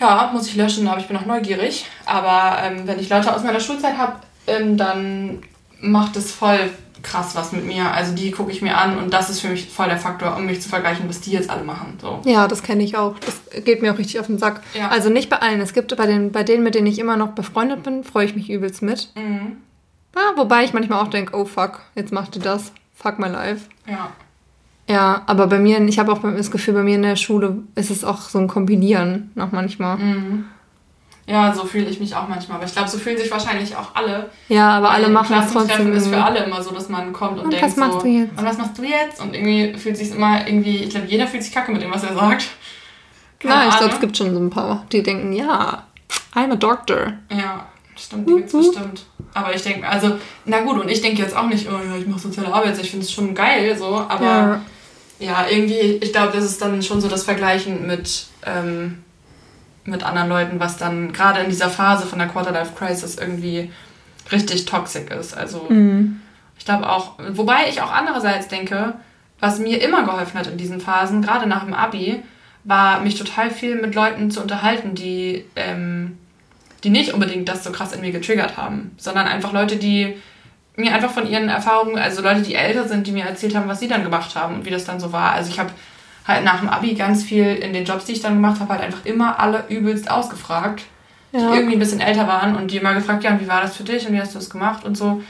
[SPEAKER 1] Ja, muss ich löschen, aber ich bin auch neugierig. Aber ähm, wenn ich Leute aus meiner Schulzeit habe, ähm, dann macht es voll krass was mit mir. Also die gucke ich mir an und das ist für mich voll der Faktor, um mich zu vergleichen, was die jetzt alle machen. So.
[SPEAKER 2] Ja, das kenne ich auch. Das geht mir auch richtig auf den Sack. Ja. Also nicht bei allen. Es gibt bei, den, bei denen, mit denen ich immer noch befreundet bin, freue ich mich übelst mit. Mhm. Ja, wobei ich manchmal auch denke, oh fuck, jetzt macht ihr das. Fuck my life. Ja. Ja, aber bei mir, ich habe auch das Gefühl, bei mir in der Schule ist es auch so ein Kombinieren noch manchmal. Mhm.
[SPEAKER 1] Ja, so fühle ich mich auch manchmal. Aber ich glaube, so fühlen sich wahrscheinlich auch alle.
[SPEAKER 2] Ja, aber alle machen es trotzdem.
[SPEAKER 1] ist für alle immer so, dass man kommt und, und denkt was machst so, du jetzt? und was machst du jetzt? Und irgendwie fühlt sich immer irgendwie, ich glaube, jeder fühlt sich kacke mit dem, was er sagt.
[SPEAKER 2] Keine Nein, ich glaube, es gibt schon so ein paar, die denken, ja, I'm a doctor.
[SPEAKER 1] Ja, stimmt, die gibt es bestimmt. Aber ich denke, also, na gut, und ich denke jetzt auch nicht, oh ja, ich mache soziale Arbeit, ich finde es schon geil, so, aber ja, ja irgendwie, ich glaube, das ist dann schon so das Vergleichen mit, ähm, mit anderen Leuten, was dann gerade in dieser Phase von der Quarterlife-Crisis irgendwie richtig toxisch ist. Also mhm. ich glaube auch, wobei ich auch andererseits denke, was mir immer geholfen hat in diesen Phasen, gerade nach dem Abi, war mich total viel mit Leuten zu unterhalten, die, ähm, die nicht unbedingt das so krass in mir getriggert haben, sondern einfach Leute, die mir einfach von ihren Erfahrungen, also Leute, die älter sind, die mir erzählt haben, was sie dann gemacht haben und wie das dann so war. Also ich habe halt nach dem Abi ganz viel in den Jobs, die ich dann gemacht habe, halt einfach immer alle übelst ausgefragt, ja. die irgendwie ein bisschen älter waren und die immer gefragt, ja, wie war das für dich und wie hast du das gemacht und so.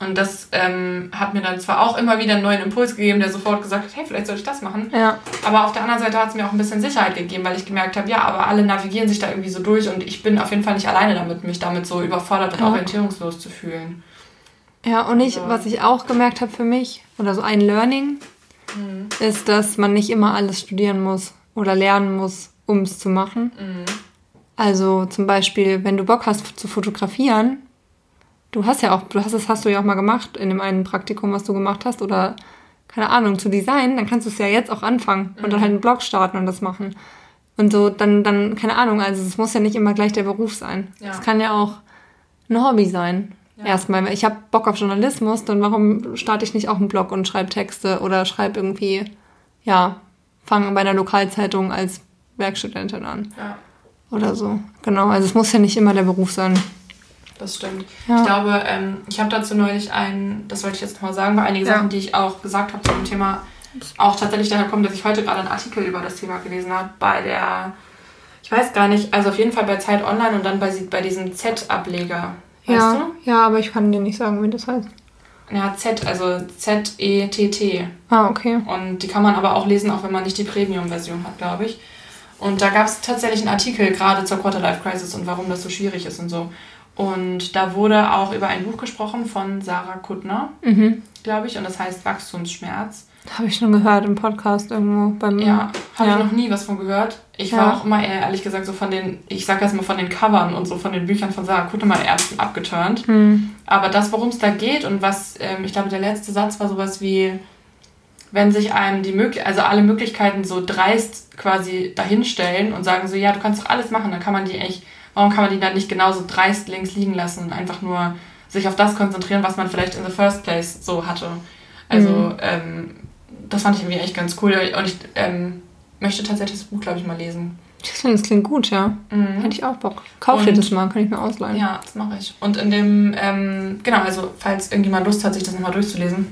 [SPEAKER 1] Und das ähm, hat mir dann zwar auch immer wieder einen neuen Impuls gegeben, der sofort gesagt hat, hey, vielleicht sollte ich das machen. Ja. Aber auf der anderen Seite hat es mir auch ein bisschen Sicherheit gegeben, weil ich gemerkt habe, ja, aber alle navigieren sich da irgendwie so durch und ich bin auf jeden Fall nicht alleine damit, mich damit so überfordert und ja. orientierungslos zu fühlen.
[SPEAKER 2] Ja, und ich, also. was ich auch gemerkt habe für mich, oder so ein Learning, mhm. ist, dass man nicht immer alles studieren muss oder lernen muss, um es zu machen. Mhm. Also zum Beispiel, wenn du Bock hast zu fotografieren, du hast ja auch, du hast das hast du ja auch mal gemacht in dem einen Praktikum, was du gemacht hast, oder keine Ahnung, zu designen, dann kannst du es ja jetzt auch anfangen und dann halt einen Blog starten und das machen. Und so, dann, dann, keine Ahnung, also es muss ja nicht immer gleich der Beruf sein. Es
[SPEAKER 1] Ja.
[SPEAKER 2] kann ja auch ein Hobby sein.
[SPEAKER 1] Ja.
[SPEAKER 2] Erstmal, ich habe Bock auf Journalismus, dann warum starte ich nicht auch einen Blog und schreibe Texte oder schreibe irgendwie, ja, fange bei einer Lokalzeitung als Werkstudentin an
[SPEAKER 1] Ja,
[SPEAKER 2] oder so. Genau, also es muss ja nicht immer der Beruf sein.
[SPEAKER 1] das stimmt.
[SPEAKER 2] Ja.
[SPEAKER 1] Ich glaube, ähm, ich habe dazu neulich ein, das wollte ich jetzt nochmal sagen, weil einige
[SPEAKER 2] Ja.
[SPEAKER 1] Sachen, die ich auch gesagt habe zu dem Thema, auch tatsächlich daher kommen, dass ich heute gerade einen Artikel über das Thema gelesen habe, bei der, ich weiß gar nicht, also auf jeden Fall bei Zeit Online und dann bei, bei diesem Z-Ableger. Weißt
[SPEAKER 2] ja,
[SPEAKER 1] du?
[SPEAKER 2] ja, aber ich kann dir nicht sagen, wie das heißt.
[SPEAKER 1] Ja, Z, also Z-E-T-T.
[SPEAKER 2] Ah, okay.
[SPEAKER 1] Und die kann man aber auch lesen, auch wenn man nicht die Premium-Version hat, glaube ich. Und da gab es tatsächlich einen Artikel gerade zur Quarterlife-Crisis und warum das so schwierig ist und so. Und da wurde auch über ein Buch gesprochen von Sarah Kuttner,
[SPEAKER 2] Mhm.
[SPEAKER 1] glaube ich, und das heißt Wachstumsschmerz.
[SPEAKER 2] Habe ich schon gehört im Podcast irgendwo beim.
[SPEAKER 1] Ja, habe
[SPEAKER 2] Ja.
[SPEAKER 1] ich noch nie was von gehört. Ich
[SPEAKER 2] Ja.
[SPEAKER 1] war auch immer eher, ehrlich gesagt, so von den, ich sag jetzt mal von den Covern und so von den Büchern von Sarah Kuttner Ärzten abgeturnt.
[SPEAKER 2] Hm.
[SPEAKER 1] Aber das, worum es da geht und was, ähm, ich glaube, der letzte Satz war sowas wie, wenn sich einem die Möglichkeit, also alle Möglichkeiten so dreist quasi dahinstellen und sagen so, ja, du kannst doch alles machen, dann kann man die echt, warum kann man die dann nicht genauso dreist links liegen lassen und einfach nur sich auf das konzentrieren, was man vielleicht in the first place so hatte. Also,
[SPEAKER 2] Mhm.
[SPEAKER 1] ähm, das fand ich irgendwie echt ganz cool und ich ähm, möchte tatsächlich das Buch, glaube ich, mal lesen.
[SPEAKER 2] Ich finde, das klingt gut, ja.
[SPEAKER 1] Mhm.
[SPEAKER 2] Hätte ich auch Bock. Kauf dir das mal, kann ich mir ausleihen.
[SPEAKER 1] Ja, das mache ich. Und in dem, ähm, genau, also falls irgendjemand Lust hat, sich das nochmal durchzulesen.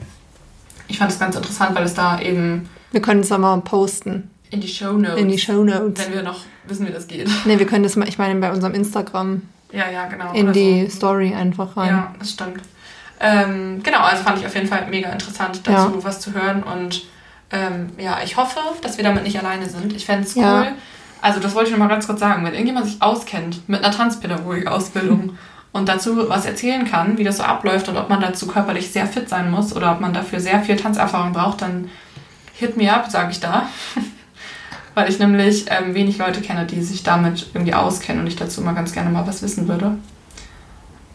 [SPEAKER 1] Ich fand es ganz interessant, weil es da eben
[SPEAKER 2] Wir können es aber posten
[SPEAKER 1] in die Show Notes,
[SPEAKER 2] in die Show Notes.
[SPEAKER 1] wenn wir noch wissen, wie das geht.
[SPEAKER 2] Ne, wir können das mal, ich meine, bei unserem Instagram
[SPEAKER 1] Ja, ja, genau.
[SPEAKER 2] in die
[SPEAKER 1] so.
[SPEAKER 2] Story einfach rein.
[SPEAKER 1] Ja, das stimmt. Ähm, genau, also fand ich auf jeden Fall mega interessant, dazu
[SPEAKER 2] Ja.
[SPEAKER 1] was zu hören. Und ähm, ja, ich hoffe, dass wir damit nicht alleine sind. Ich fände es cool.
[SPEAKER 2] Ja.
[SPEAKER 1] Also, das wollte ich noch mal ganz kurz sagen. Wenn irgendjemand sich auskennt mit einer Tanzpädagogik-Ausbildung und dazu was erzählen kann, wie das so abläuft und ob man dazu körperlich sehr fit sein muss oder ob man dafür sehr viel Tanzerfahrung braucht, dann hit me up, sage ich da. Weil ich nämlich ähm, wenig Leute kenne, die sich damit irgendwie auskennen und ich dazu mal ganz gerne mal was wissen würde.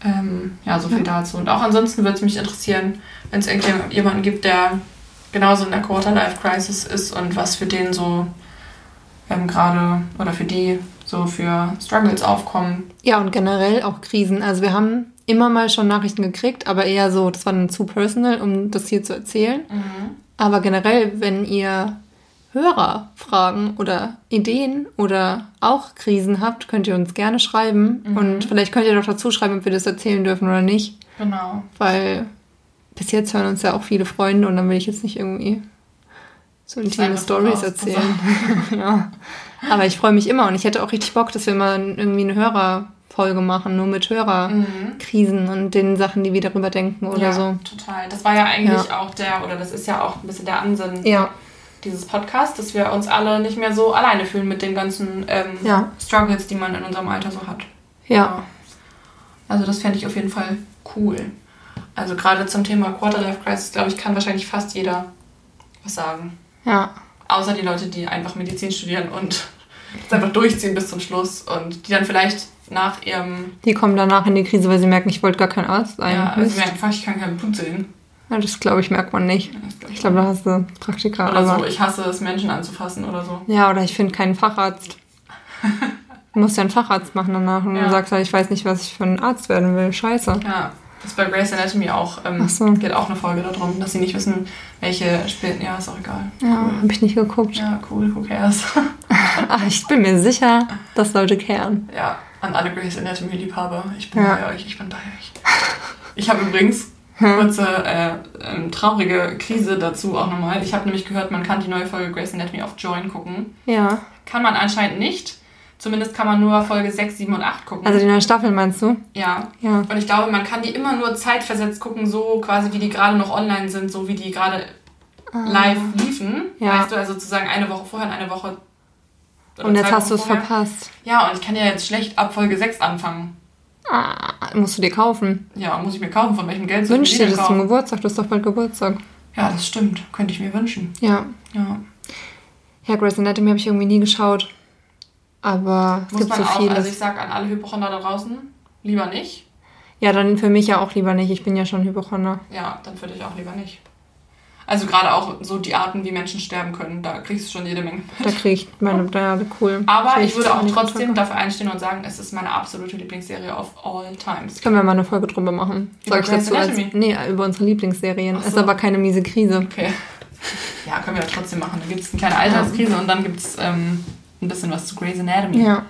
[SPEAKER 1] Ähm, ja, so viel dazu. Und auch ansonsten würde es mich interessieren, wenn es irgendjemanden gibt, der genauso in der Quarter-Life-Crisis ist und was für den so ähm, gerade oder für die so für Struggles aufkommen.
[SPEAKER 2] Ja, und generell auch Krisen. Also wir haben immer mal schon Nachrichten gekriegt, aber eher so, das war dann zu personal, um das hier zu erzählen. Aber generell, wenn ihr Hörerfragen oder Ideen oder auch Krisen habt, könnt ihr uns gerne schreiben. Und vielleicht könnt ihr doch dazu schreiben, ob wir das erzählen dürfen oder nicht.
[SPEAKER 1] Genau.
[SPEAKER 2] Weil bis jetzt hören uns ja auch viele Freunde und dann will ich jetzt nicht irgendwie so intime Stories erzählen. ja. Aber ich freue mich immer und ich hätte auch richtig Bock, dass wir mal irgendwie eine Hörerfolge machen, nur mit Hörerkrisen und den Sachen, die wir darüber denken oder
[SPEAKER 1] ja,
[SPEAKER 2] so.
[SPEAKER 1] total. Das war ja eigentlich auch der, oder das ist ja auch ein bisschen der Ansinn
[SPEAKER 2] Ja,
[SPEAKER 1] dieses Podcasts, dass wir uns alle nicht mehr so alleine fühlen mit den ganzen ähm,
[SPEAKER 2] Ja.
[SPEAKER 1] Struggles, die man in unserem Alter so hat.
[SPEAKER 2] ja,
[SPEAKER 1] Also das fände ich auf jeden Fall cool. Also gerade zum Thema Quarterlife-Crisis, glaube ich, kann wahrscheinlich fast jeder was sagen.
[SPEAKER 2] ja.
[SPEAKER 1] Außer die Leute, die einfach Medizin studieren und es einfach durchziehen bis zum Schluss und die dann vielleicht nach ihrem,
[SPEAKER 2] Die kommen danach in die Krise, weil sie merken, ich wollte gar kein Arzt sein.
[SPEAKER 1] ja, also
[SPEAKER 2] Mist.
[SPEAKER 1] merken, fuck, ich kann kein Blut sehen.
[SPEAKER 2] Ja, das glaube ich, merkt man nicht. Ich glaube, da hast du Praktika.
[SPEAKER 1] oder so,
[SPEAKER 2] aber-
[SPEAKER 1] ich hasse es, Menschen anzufassen oder so.
[SPEAKER 2] Ja, oder ich finde keinen Facharzt. Du musst ja einen Facharzt machen danach und
[SPEAKER 1] Ja.
[SPEAKER 2] sagst halt, ich weiß nicht, was ich für ein Arzt werden will. Scheiße.
[SPEAKER 1] Ja, das ist bei Grey's Anatomy auch, ähm,
[SPEAKER 2] Ach so.
[SPEAKER 1] geht auch eine Folge darum, dass sie nicht wissen, welche spielen. Ja, ist auch egal.
[SPEAKER 2] Ja,
[SPEAKER 1] Cool.
[SPEAKER 2] habe ich nicht geguckt.
[SPEAKER 1] Ja, cool, who cares?
[SPEAKER 2] Ach, ich bin mir sicher, das sollte kehren.
[SPEAKER 1] Ja, an alle Grey's Anatomy-Liebhaber. Ich bin
[SPEAKER 2] Ja.
[SPEAKER 1] bei euch, ich bin bei euch. Ich habe übrigens kurze äh, ähm, traurige Krise dazu auch nochmal. Ich habe nämlich gehört, man kann die neue Folge Grey's Anatomy auf Join gucken.
[SPEAKER 2] Ja.
[SPEAKER 1] Kann man anscheinend nicht. Zumindest kann man nur Folge 6, 7 und 8 gucken.
[SPEAKER 2] Also die neue Staffel meinst du?
[SPEAKER 1] ja.
[SPEAKER 2] Ja.
[SPEAKER 1] Und ich glaube, man kann die immer nur zeitversetzt gucken, so quasi wie die gerade noch online sind, so wie die gerade live liefen.
[SPEAKER 2] Ah. Ja.
[SPEAKER 1] Weißt du, also sozusagen eine Woche vorher und eine Woche.
[SPEAKER 2] Und jetzt hast du es verpasst.
[SPEAKER 1] Ja, und ich kann ja jetzt schlecht ab Folge 6 anfangen.
[SPEAKER 2] Ah, musst du dir kaufen.
[SPEAKER 1] Ja, muss ich mir kaufen. Von welchem Geld soll
[SPEAKER 2] Wünsch
[SPEAKER 1] ich
[SPEAKER 2] dir
[SPEAKER 1] mir die
[SPEAKER 2] das
[SPEAKER 1] denn
[SPEAKER 2] zum
[SPEAKER 1] kaufen?
[SPEAKER 2] Geburtstag. Du hast doch bald Geburtstag.
[SPEAKER 1] Ja, das stimmt. Könnte ich mir wünschen.
[SPEAKER 2] Ja.
[SPEAKER 1] Ja.
[SPEAKER 2] Ja, Grey's Anatomy habe ich irgendwie nie geschaut. Aber es
[SPEAKER 1] Muss
[SPEAKER 2] gibt
[SPEAKER 1] man
[SPEAKER 2] so
[SPEAKER 1] auch,
[SPEAKER 2] vieles.
[SPEAKER 1] also ich sag an alle Hypochonder da draußen, lieber nicht.
[SPEAKER 2] ja, dann für mich ja auch lieber nicht. Ich bin ja schon Hypochonder.
[SPEAKER 1] Ja, dann für dich auch lieber nicht. Also gerade auch so die Arten, wie Menschen sterben können, da kriegst du schon jede Menge. mit.
[SPEAKER 2] Da kriege ich meine, ja, cool.
[SPEAKER 1] Aber ich würde auch trotzdem dafür einstehen und sagen, es ist meine absolute Lieblingsserie of all times.
[SPEAKER 2] Können wir mal eine Folge drüber machen?
[SPEAKER 1] Über
[SPEAKER 2] Sag ich dazu als,
[SPEAKER 1] Anatomy?
[SPEAKER 2] Nee, über unsere Lieblingsserien.
[SPEAKER 1] Ach
[SPEAKER 2] Ist
[SPEAKER 1] so.
[SPEAKER 2] aber keine miese Krise.
[SPEAKER 1] Okay. Ja, können wir ja trotzdem machen. Da gibt es eine kleine Alterskrise und dann gibt es ähm, ein bisschen was zu Grey's Anatomy.
[SPEAKER 2] Ja.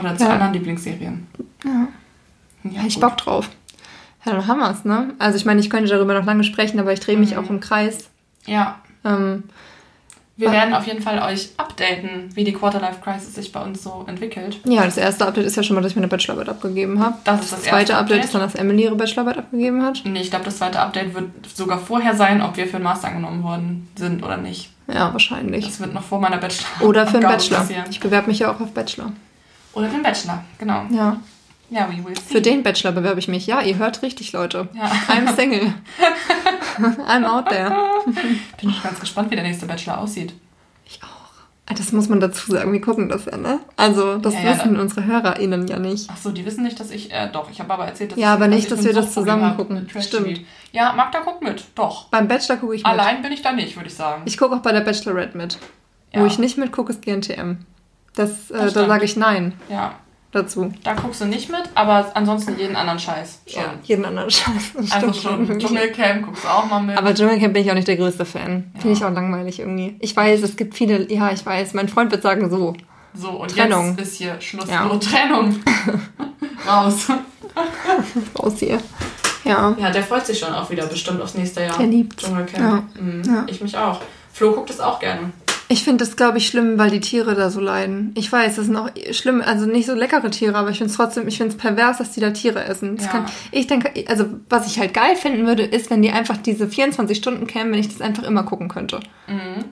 [SPEAKER 1] Oder zu
[SPEAKER 2] Ja.
[SPEAKER 1] anderen Lieblingsserien.
[SPEAKER 2] Ja.
[SPEAKER 1] Ja,
[SPEAKER 2] ich
[SPEAKER 1] gut.
[SPEAKER 2] Bock drauf. Ja, dann haben wir's, ne? Also ich meine, ich könnte darüber noch lange sprechen, aber ich drehe mich
[SPEAKER 1] Mhm.
[SPEAKER 2] auch im Kreis.
[SPEAKER 1] Ja,
[SPEAKER 2] Ähm,
[SPEAKER 1] wir werden auf jeden Fall euch updaten, wie die Quarterlife Crisis sich bei uns so entwickelt.
[SPEAKER 2] ja, das erste Update ist ja schon mal, dass ich meine Bachelorarbeit abgegeben habe.
[SPEAKER 1] Das ist das,
[SPEAKER 2] Das zweite
[SPEAKER 1] erste
[SPEAKER 2] Update ist dann, dass Emily ihre Bachelorarbeit abgegeben hat.
[SPEAKER 1] Nee, ich glaube, das zweite Update wird sogar vorher sein, ob wir für den Master angenommen worden sind oder nicht.
[SPEAKER 2] Ja, wahrscheinlich.
[SPEAKER 1] Das wird noch vor meiner Bachelor.
[SPEAKER 2] Oder für einen Bachelor.
[SPEAKER 1] passieren.
[SPEAKER 2] Ich bewerbe mich ja auch auf Bachelor.
[SPEAKER 1] Oder für den Bachelor, genau.
[SPEAKER 2] Ja.
[SPEAKER 1] Ja, we will see.
[SPEAKER 2] Für den Bachelor bewerbe ich mich. Ja, ihr hört richtig, Leute.
[SPEAKER 1] Ja.
[SPEAKER 2] I'm single. I'm out there.
[SPEAKER 1] Bin ich ganz gespannt, wie der nächste Bachelor aussieht.
[SPEAKER 2] Ich auch. Das muss man dazu sagen. Wir gucken das ja, ne? Also, das
[SPEAKER 1] Ja, ja,
[SPEAKER 2] wissen
[SPEAKER 1] da-
[SPEAKER 2] unsere HörerInnen ja nicht.
[SPEAKER 1] Ach so, die wissen nicht, dass ich, äh, doch, ich habe aber erzählt, dass
[SPEAKER 2] Ja, aber nicht,
[SPEAKER 1] ich
[SPEAKER 2] dass wir das zusammen gucken. Stimmt.
[SPEAKER 1] Ja, Magda guckt mit, doch.
[SPEAKER 2] Beim Bachelor gucke ich mit.
[SPEAKER 1] Allein bin ich da nicht, würde ich sagen.
[SPEAKER 2] Ich gucke auch bei der Bachelorette mit. Wo
[SPEAKER 1] Ja.
[SPEAKER 2] ich nicht mitgucke, ist GNTM. Das, äh,
[SPEAKER 1] Das
[SPEAKER 2] da sage ich Nein
[SPEAKER 1] ja,
[SPEAKER 2] dazu.
[SPEAKER 1] da guckst du nicht mit, aber ansonsten jeden anderen Scheiß schon.
[SPEAKER 2] Ja, jeden anderen Scheiß.
[SPEAKER 1] Also schon. Dschungelcamp guckst du auch mal mit.
[SPEAKER 2] Aber Dschungelcamp bin ich auch nicht der größte Fan. Finde
[SPEAKER 1] Ja.
[SPEAKER 2] ich auch langweilig irgendwie. Ich weiß, es gibt viele, ja, ich weiß. Mein Freund wird sagen so.
[SPEAKER 1] so, und
[SPEAKER 2] Trennung.
[SPEAKER 1] jetzt ist hier Schluss.
[SPEAKER 2] Ja.
[SPEAKER 1] So, Trennung. Raus.
[SPEAKER 2] Raus hier. Ja.
[SPEAKER 1] Ja, der freut sich schon auch wieder bestimmt aufs nächste Jahr.
[SPEAKER 2] Der liebt's.
[SPEAKER 1] Dschungelcamp. Mhm.
[SPEAKER 2] Ja.
[SPEAKER 1] Ich mich auch. Flo guckt es auch gerne.
[SPEAKER 2] Ich finde das, glaube ich, schlimm, weil die Tiere da so leiden. Ich weiß, das sind auch schlimm, also nicht so leckere Tiere, aber ich finde es trotzdem, ich finde es pervers, dass die da Tiere essen.
[SPEAKER 1] Ja.
[SPEAKER 2] kann, ich denke, also was ich halt geil finden würde, ist, wenn die einfach diese 24 Stunden kämen, wenn ich das einfach immer gucken könnte.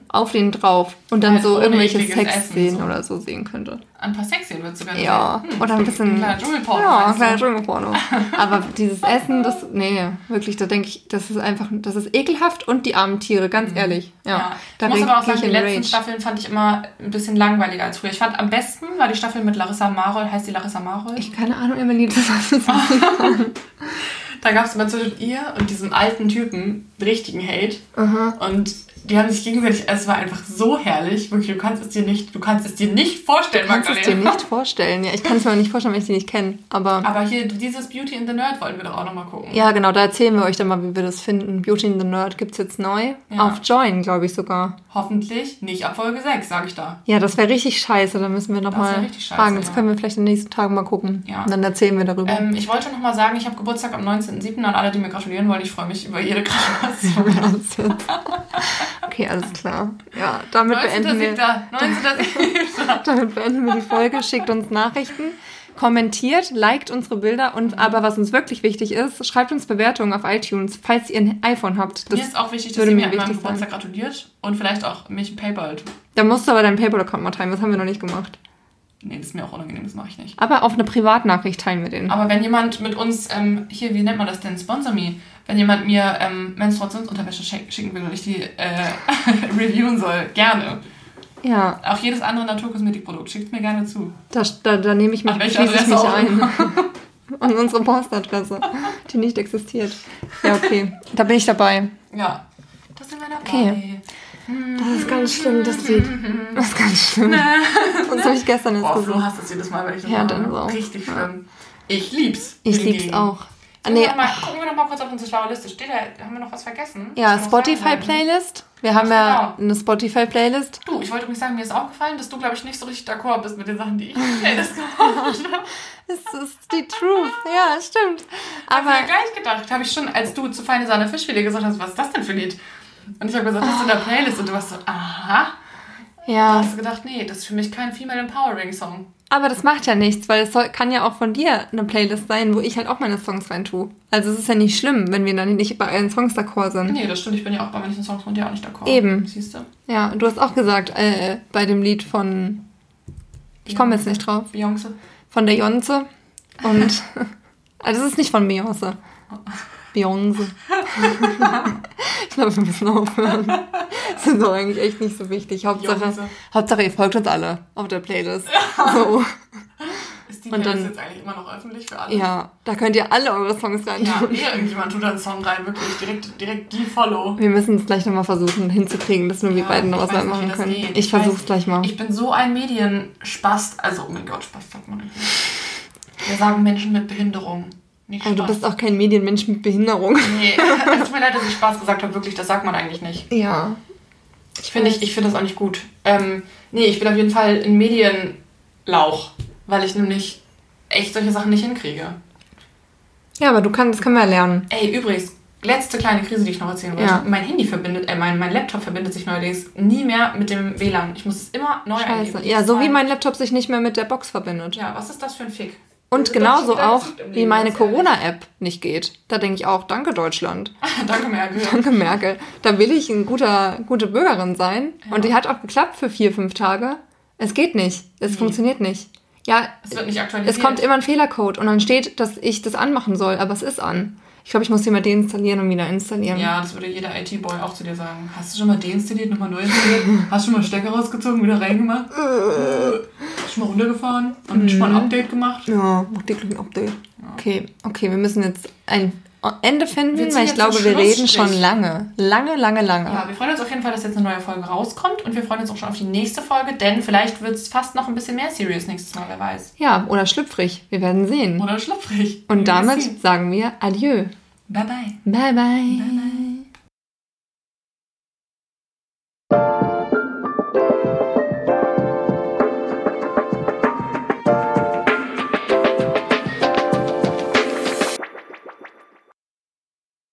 [SPEAKER 2] Auf den drauf und dann
[SPEAKER 1] Halt
[SPEAKER 2] so irgendwelche Sexszenen
[SPEAKER 1] so.
[SPEAKER 2] oder so sehen könnte.
[SPEAKER 1] Ein paar Sexszenen du gerne
[SPEAKER 2] Ja,
[SPEAKER 1] sehen. Hm.
[SPEAKER 2] oder ein bisschen.
[SPEAKER 1] Ein kleiner Dschungelporno.
[SPEAKER 2] Ja, ein
[SPEAKER 1] du?
[SPEAKER 2] kleiner Dschungelporno. Aber dieses Essen, das, nee, wirklich, da denke ich, das ist einfach, das ist ekelhaft und die armen Tiere, ganz ehrlich. Ja,
[SPEAKER 1] Mhm. Ja.
[SPEAKER 2] da
[SPEAKER 1] ich muss aber auch sagen, die letzten
[SPEAKER 2] Rage.
[SPEAKER 1] Staffeln fand ich immer ein bisschen langweiliger als früher. Ich fand am besten war die Staffel mit Larissa Marold. Heißt die Larissa Marold?
[SPEAKER 2] Ich keine Ahnung, Emily, das ist
[SPEAKER 1] Da gab es immer zwischen ihr und diesem alten Typen richtigen Hate.
[SPEAKER 2] Aha.
[SPEAKER 1] Und die haben sich gegenseitig, es war einfach so herrlich. Wirklich, du kannst es dir nicht, du kannst es dir nicht vorstellen,
[SPEAKER 2] kannst es dir
[SPEAKER 1] Magdalena.
[SPEAKER 2] nicht vorstellen. Ja, ich kann es mir nicht vorstellen, wenn ich die nicht kenne. Aber
[SPEAKER 1] Aber hier, dieses Beauty in the Nerd wollten wir doch auch nochmal gucken.
[SPEAKER 2] ja, genau, da erzählen wir euch dann mal, wie wir das finden. Beauty in the Nerd gibt's jetzt neu.
[SPEAKER 1] Ja.
[SPEAKER 2] Auf Join, glaube ich sogar.
[SPEAKER 1] Hoffentlich nicht ab Folge 6, sage ich da.
[SPEAKER 2] Ja, das wäre richtig scheiße. Da müssen wir nochmal fragen. Das können wir vielleicht in den nächsten Tagen mal gucken.
[SPEAKER 1] Ja.
[SPEAKER 2] Und dann erzählen wir darüber.
[SPEAKER 1] Ähm, ich wollte nochmal sagen, ich habe Geburtstag am 19.07. an alle, die mir gratulieren wollen. Ich freue mich über jede Gratulation.
[SPEAKER 2] okay, alles klar. Ja, damit beenden wir.
[SPEAKER 1] 19.07. 19.07.
[SPEAKER 2] Damit beenden wir die Folge. Schickt uns Nachrichten, kommentiert, liked unsere Bilder und aber was uns wirklich wichtig ist, schreibt uns Bewertungen auf iTunes, falls ihr ein iPhone habt. Das,
[SPEAKER 1] mir ist auch wichtig, dass ihr
[SPEAKER 2] mir
[SPEAKER 1] an meinem. Geburtstag gratuliert und vielleicht auch mich ein PayPal.
[SPEAKER 2] da musst du aber deinen PayPal-Account mal teilen. Das haben wir noch nicht gemacht.
[SPEAKER 1] Nee, das ist mir auch unangenehm, das mache ich nicht.
[SPEAKER 2] Aber auf eine Privatnachricht teilen wir den.
[SPEAKER 1] Aber wenn jemand mit uns, ähm, hier, wie nennt man das denn, Sponsor Me, wenn jemand mir ähm, Menstruationsunterwäsche schick- schicken will und ich die äh, reviewen soll, gerne.
[SPEAKER 2] Ja,
[SPEAKER 1] Auch jedes andere Naturkosmetikprodukt, schickt mir gerne zu.
[SPEAKER 2] da, da, da nehme ich mich,
[SPEAKER 1] An
[SPEAKER 2] schließe ich mich ein. Und unsere Postadresse, die nicht existiert. Ja, okay. Da bin ich dabei.
[SPEAKER 1] Ja. Das sind wir dabei.
[SPEAKER 2] Okay. Das ist ganz schlimm, das Lied. Das ist ganz schlimm. Das habe ich gestern jetzt
[SPEAKER 1] Boah,
[SPEAKER 2] gesungen.
[SPEAKER 1] Flo hasst das jedes Mal, weil ich das
[SPEAKER 2] Ja, dann auch.
[SPEAKER 1] Richtig schlimm. Ich lieb's.
[SPEAKER 2] Ich lieb's auch. Ah,
[SPEAKER 1] Gucken,
[SPEAKER 2] nee,
[SPEAKER 1] wir noch mal, gucken wir noch mal kurz auf unsere schlaue Liste. Steht da, haben wir noch was vergessen?
[SPEAKER 2] ja? Spotify-Playlist. Wir haben ja eine Spotify-Playlist.
[SPEAKER 1] Du, ich wollte übrigens sagen, mir ist aufgefallen, dass du, glaube ich, nicht so richtig d'accord bist mit den Sachen, die ich in Playlist gemacht habe.
[SPEAKER 2] Das ist die Truth. Ja, stimmt.
[SPEAKER 1] Aber
[SPEAKER 2] Aber
[SPEAKER 1] mir gleich gedacht, habe ich schon, als du zu Feine Sahne Fischfilet gesagt hast, was ist das denn für ein Lied? Und ich habe gesagt, das ist in der Playlist. Und du warst so, aha.
[SPEAKER 2] Ja,
[SPEAKER 1] hast du gedacht, nee, das ist für mich kein Female Empowering Song.
[SPEAKER 2] aber das macht ja nichts, weil es soll, kann ja auch von dir eine Playlist sein, wo ich halt auch meine Songs rein tue. Also es ist ja nicht schlimm, wenn wir dann nicht bei allen Songs d'accord sind.
[SPEAKER 1] Nee, das stimmt, ich bin ja auch bei manchen Songs von dir auch nicht d'accord.
[SPEAKER 2] Eben.
[SPEAKER 1] Siehst du?
[SPEAKER 2] Ja, du hast auch gesagt, äh, bei dem Lied von, ich komme jetzt nicht drauf,
[SPEAKER 1] Beyoncé.
[SPEAKER 2] von der Jonze. Und, also es ist nicht von Beyoncé. Beyoncé. ich glaube, wir müssen aufhören. Das ist doch eigentlich echt nicht so wichtig. Hauptsache. Hauptsache ihr folgt uns alle auf der Playlist. So.
[SPEAKER 1] Ist die
[SPEAKER 2] Und
[SPEAKER 1] Playlist
[SPEAKER 2] dann-
[SPEAKER 1] jetzt eigentlich immer noch öffentlich für alle?
[SPEAKER 2] Ja, da könnt ihr alle eure Songs rein
[SPEAKER 1] Ja,
[SPEAKER 2] tun.
[SPEAKER 1] eher irgendjemand tut da einen Song rein, wirklich direkt, direkt die Follow.
[SPEAKER 2] Wir müssen es gleich nochmal versuchen hinzukriegen, dass nur wir
[SPEAKER 1] Ja,
[SPEAKER 2] beiden noch was
[SPEAKER 1] nicht,
[SPEAKER 2] machen können.
[SPEAKER 1] geht.
[SPEAKER 2] Ich
[SPEAKER 1] Ich
[SPEAKER 2] versuch's
[SPEAKER 1] weiß-
[SPEAKER 2] gleich mal.
[SPEAKER 1] Ich bin so ein Medienspast. Also, oh mein Gott, Spast sagt man nicht. Wir sagen Menschen mit Behinderung. Nicht
[SPEAKER 2] Aber du bist auch kein Medienmensch mit Behinderung.
[SPEAKER 1] Nee, es tut mir leid, dass ich Spaß gesagt habe. Wirklich, das sagt man eigentlich nicht.
[SPEAKER 2] Ja.
[SPEAKER 1] Ich finde ich, ich finde das auch nicht gut. Ähm, nee, ich bin auf jeden Fall ein Medienlauch, weil ich nämlich echt solche Sachen nicht hinkriege.
[SPEAKER 2] Ja, aber du kannst, das können wir ja lernen.
[SPEAKER 1] Ey, übrigens, letzte kleine Krise, die ich noch erzählen wollte.
[SPEAKER 2] Ja.
[SPEAKER 1] Mein Handy verbindet, äh, mein, mein Laptop verbindet sich neuerdings nie mehr mit dem WLAN. Ich muss es immer neu eingeben.
[SPEAKER 2] Scheiße. Ja, so wie mein Laptop sich nicht mehr mit der Box verbindet.
[SPEAKER 1] Ja, was ist das für ein Fick?
[SPEAKER 2] Und
[SPEAKER 1] Das
[SPEAKER 2] genauso auch, wie meine. Corona-App nicht geht. Da denke ich auch, danke Deutschland.
[SPEAKER 1] Danke, Merkel.
[SPEAKER 2] Danke Merkel. Da will ich eine guter, gute Bürgerin sein.
[SPEAKER 1] Ja.
[SPEAKER 2] Und die hat auch geklappt für vier, fünf Tage. Es geht nicht. Es funktioniert nicht. Ja,
[SPEAKER 1] Es wird nicht aktualisiert.
[SPEAKER 2] es kommt immer ein Fehlercode und dann steht, dass ich das anmachen soll, aber es ist an. Ich glaube, ich muss den mal deinstallieren und wieder installieren.
[SPEAKER 1] Ja, das würde jeder IT-Boy auch zu dir sagen. Hast du schon mal deinstalliert, nochmal neu installiert? Hast du schon mal Stecker rausgezogen, wieder reingemacht? Hast du schon mal runtergefahren? Und schon mal ein Update gemacht?
[SPEAKER 2] Ja, mach dir ein Update. Okay, okay, wir müssen jetzt ein Ende finden,
[SPEAKER 1] Wir
[SPEAKER 2] weil ich glaube, wir reden schon lange. Lange, lange, lange.
[SPEAKER 1] Ja, wir freuen uns auf jeden Fall, dass jetzt eine neue Folge rauskommt und wir freuen uns auch schon auf die nächste Folge, denn vielleicht wird es fast noch ein bisschen mehr serious nächstes Mal, wer weiß.
[SPEAKER 2] Ja, oder schlüpfrig. Wir werden sehen.
[SPEAKER 1] Oder schlüpfrig.
[SPEAKER 2] Und
[SPEAKER 1] Wir
[SPEAKER 2] damit sagen wir Adieu.
[SPEAKER 1] Bye bye.
[SPEAKER 2] Bye, bye.
[SPEAKER 1] Bye bye.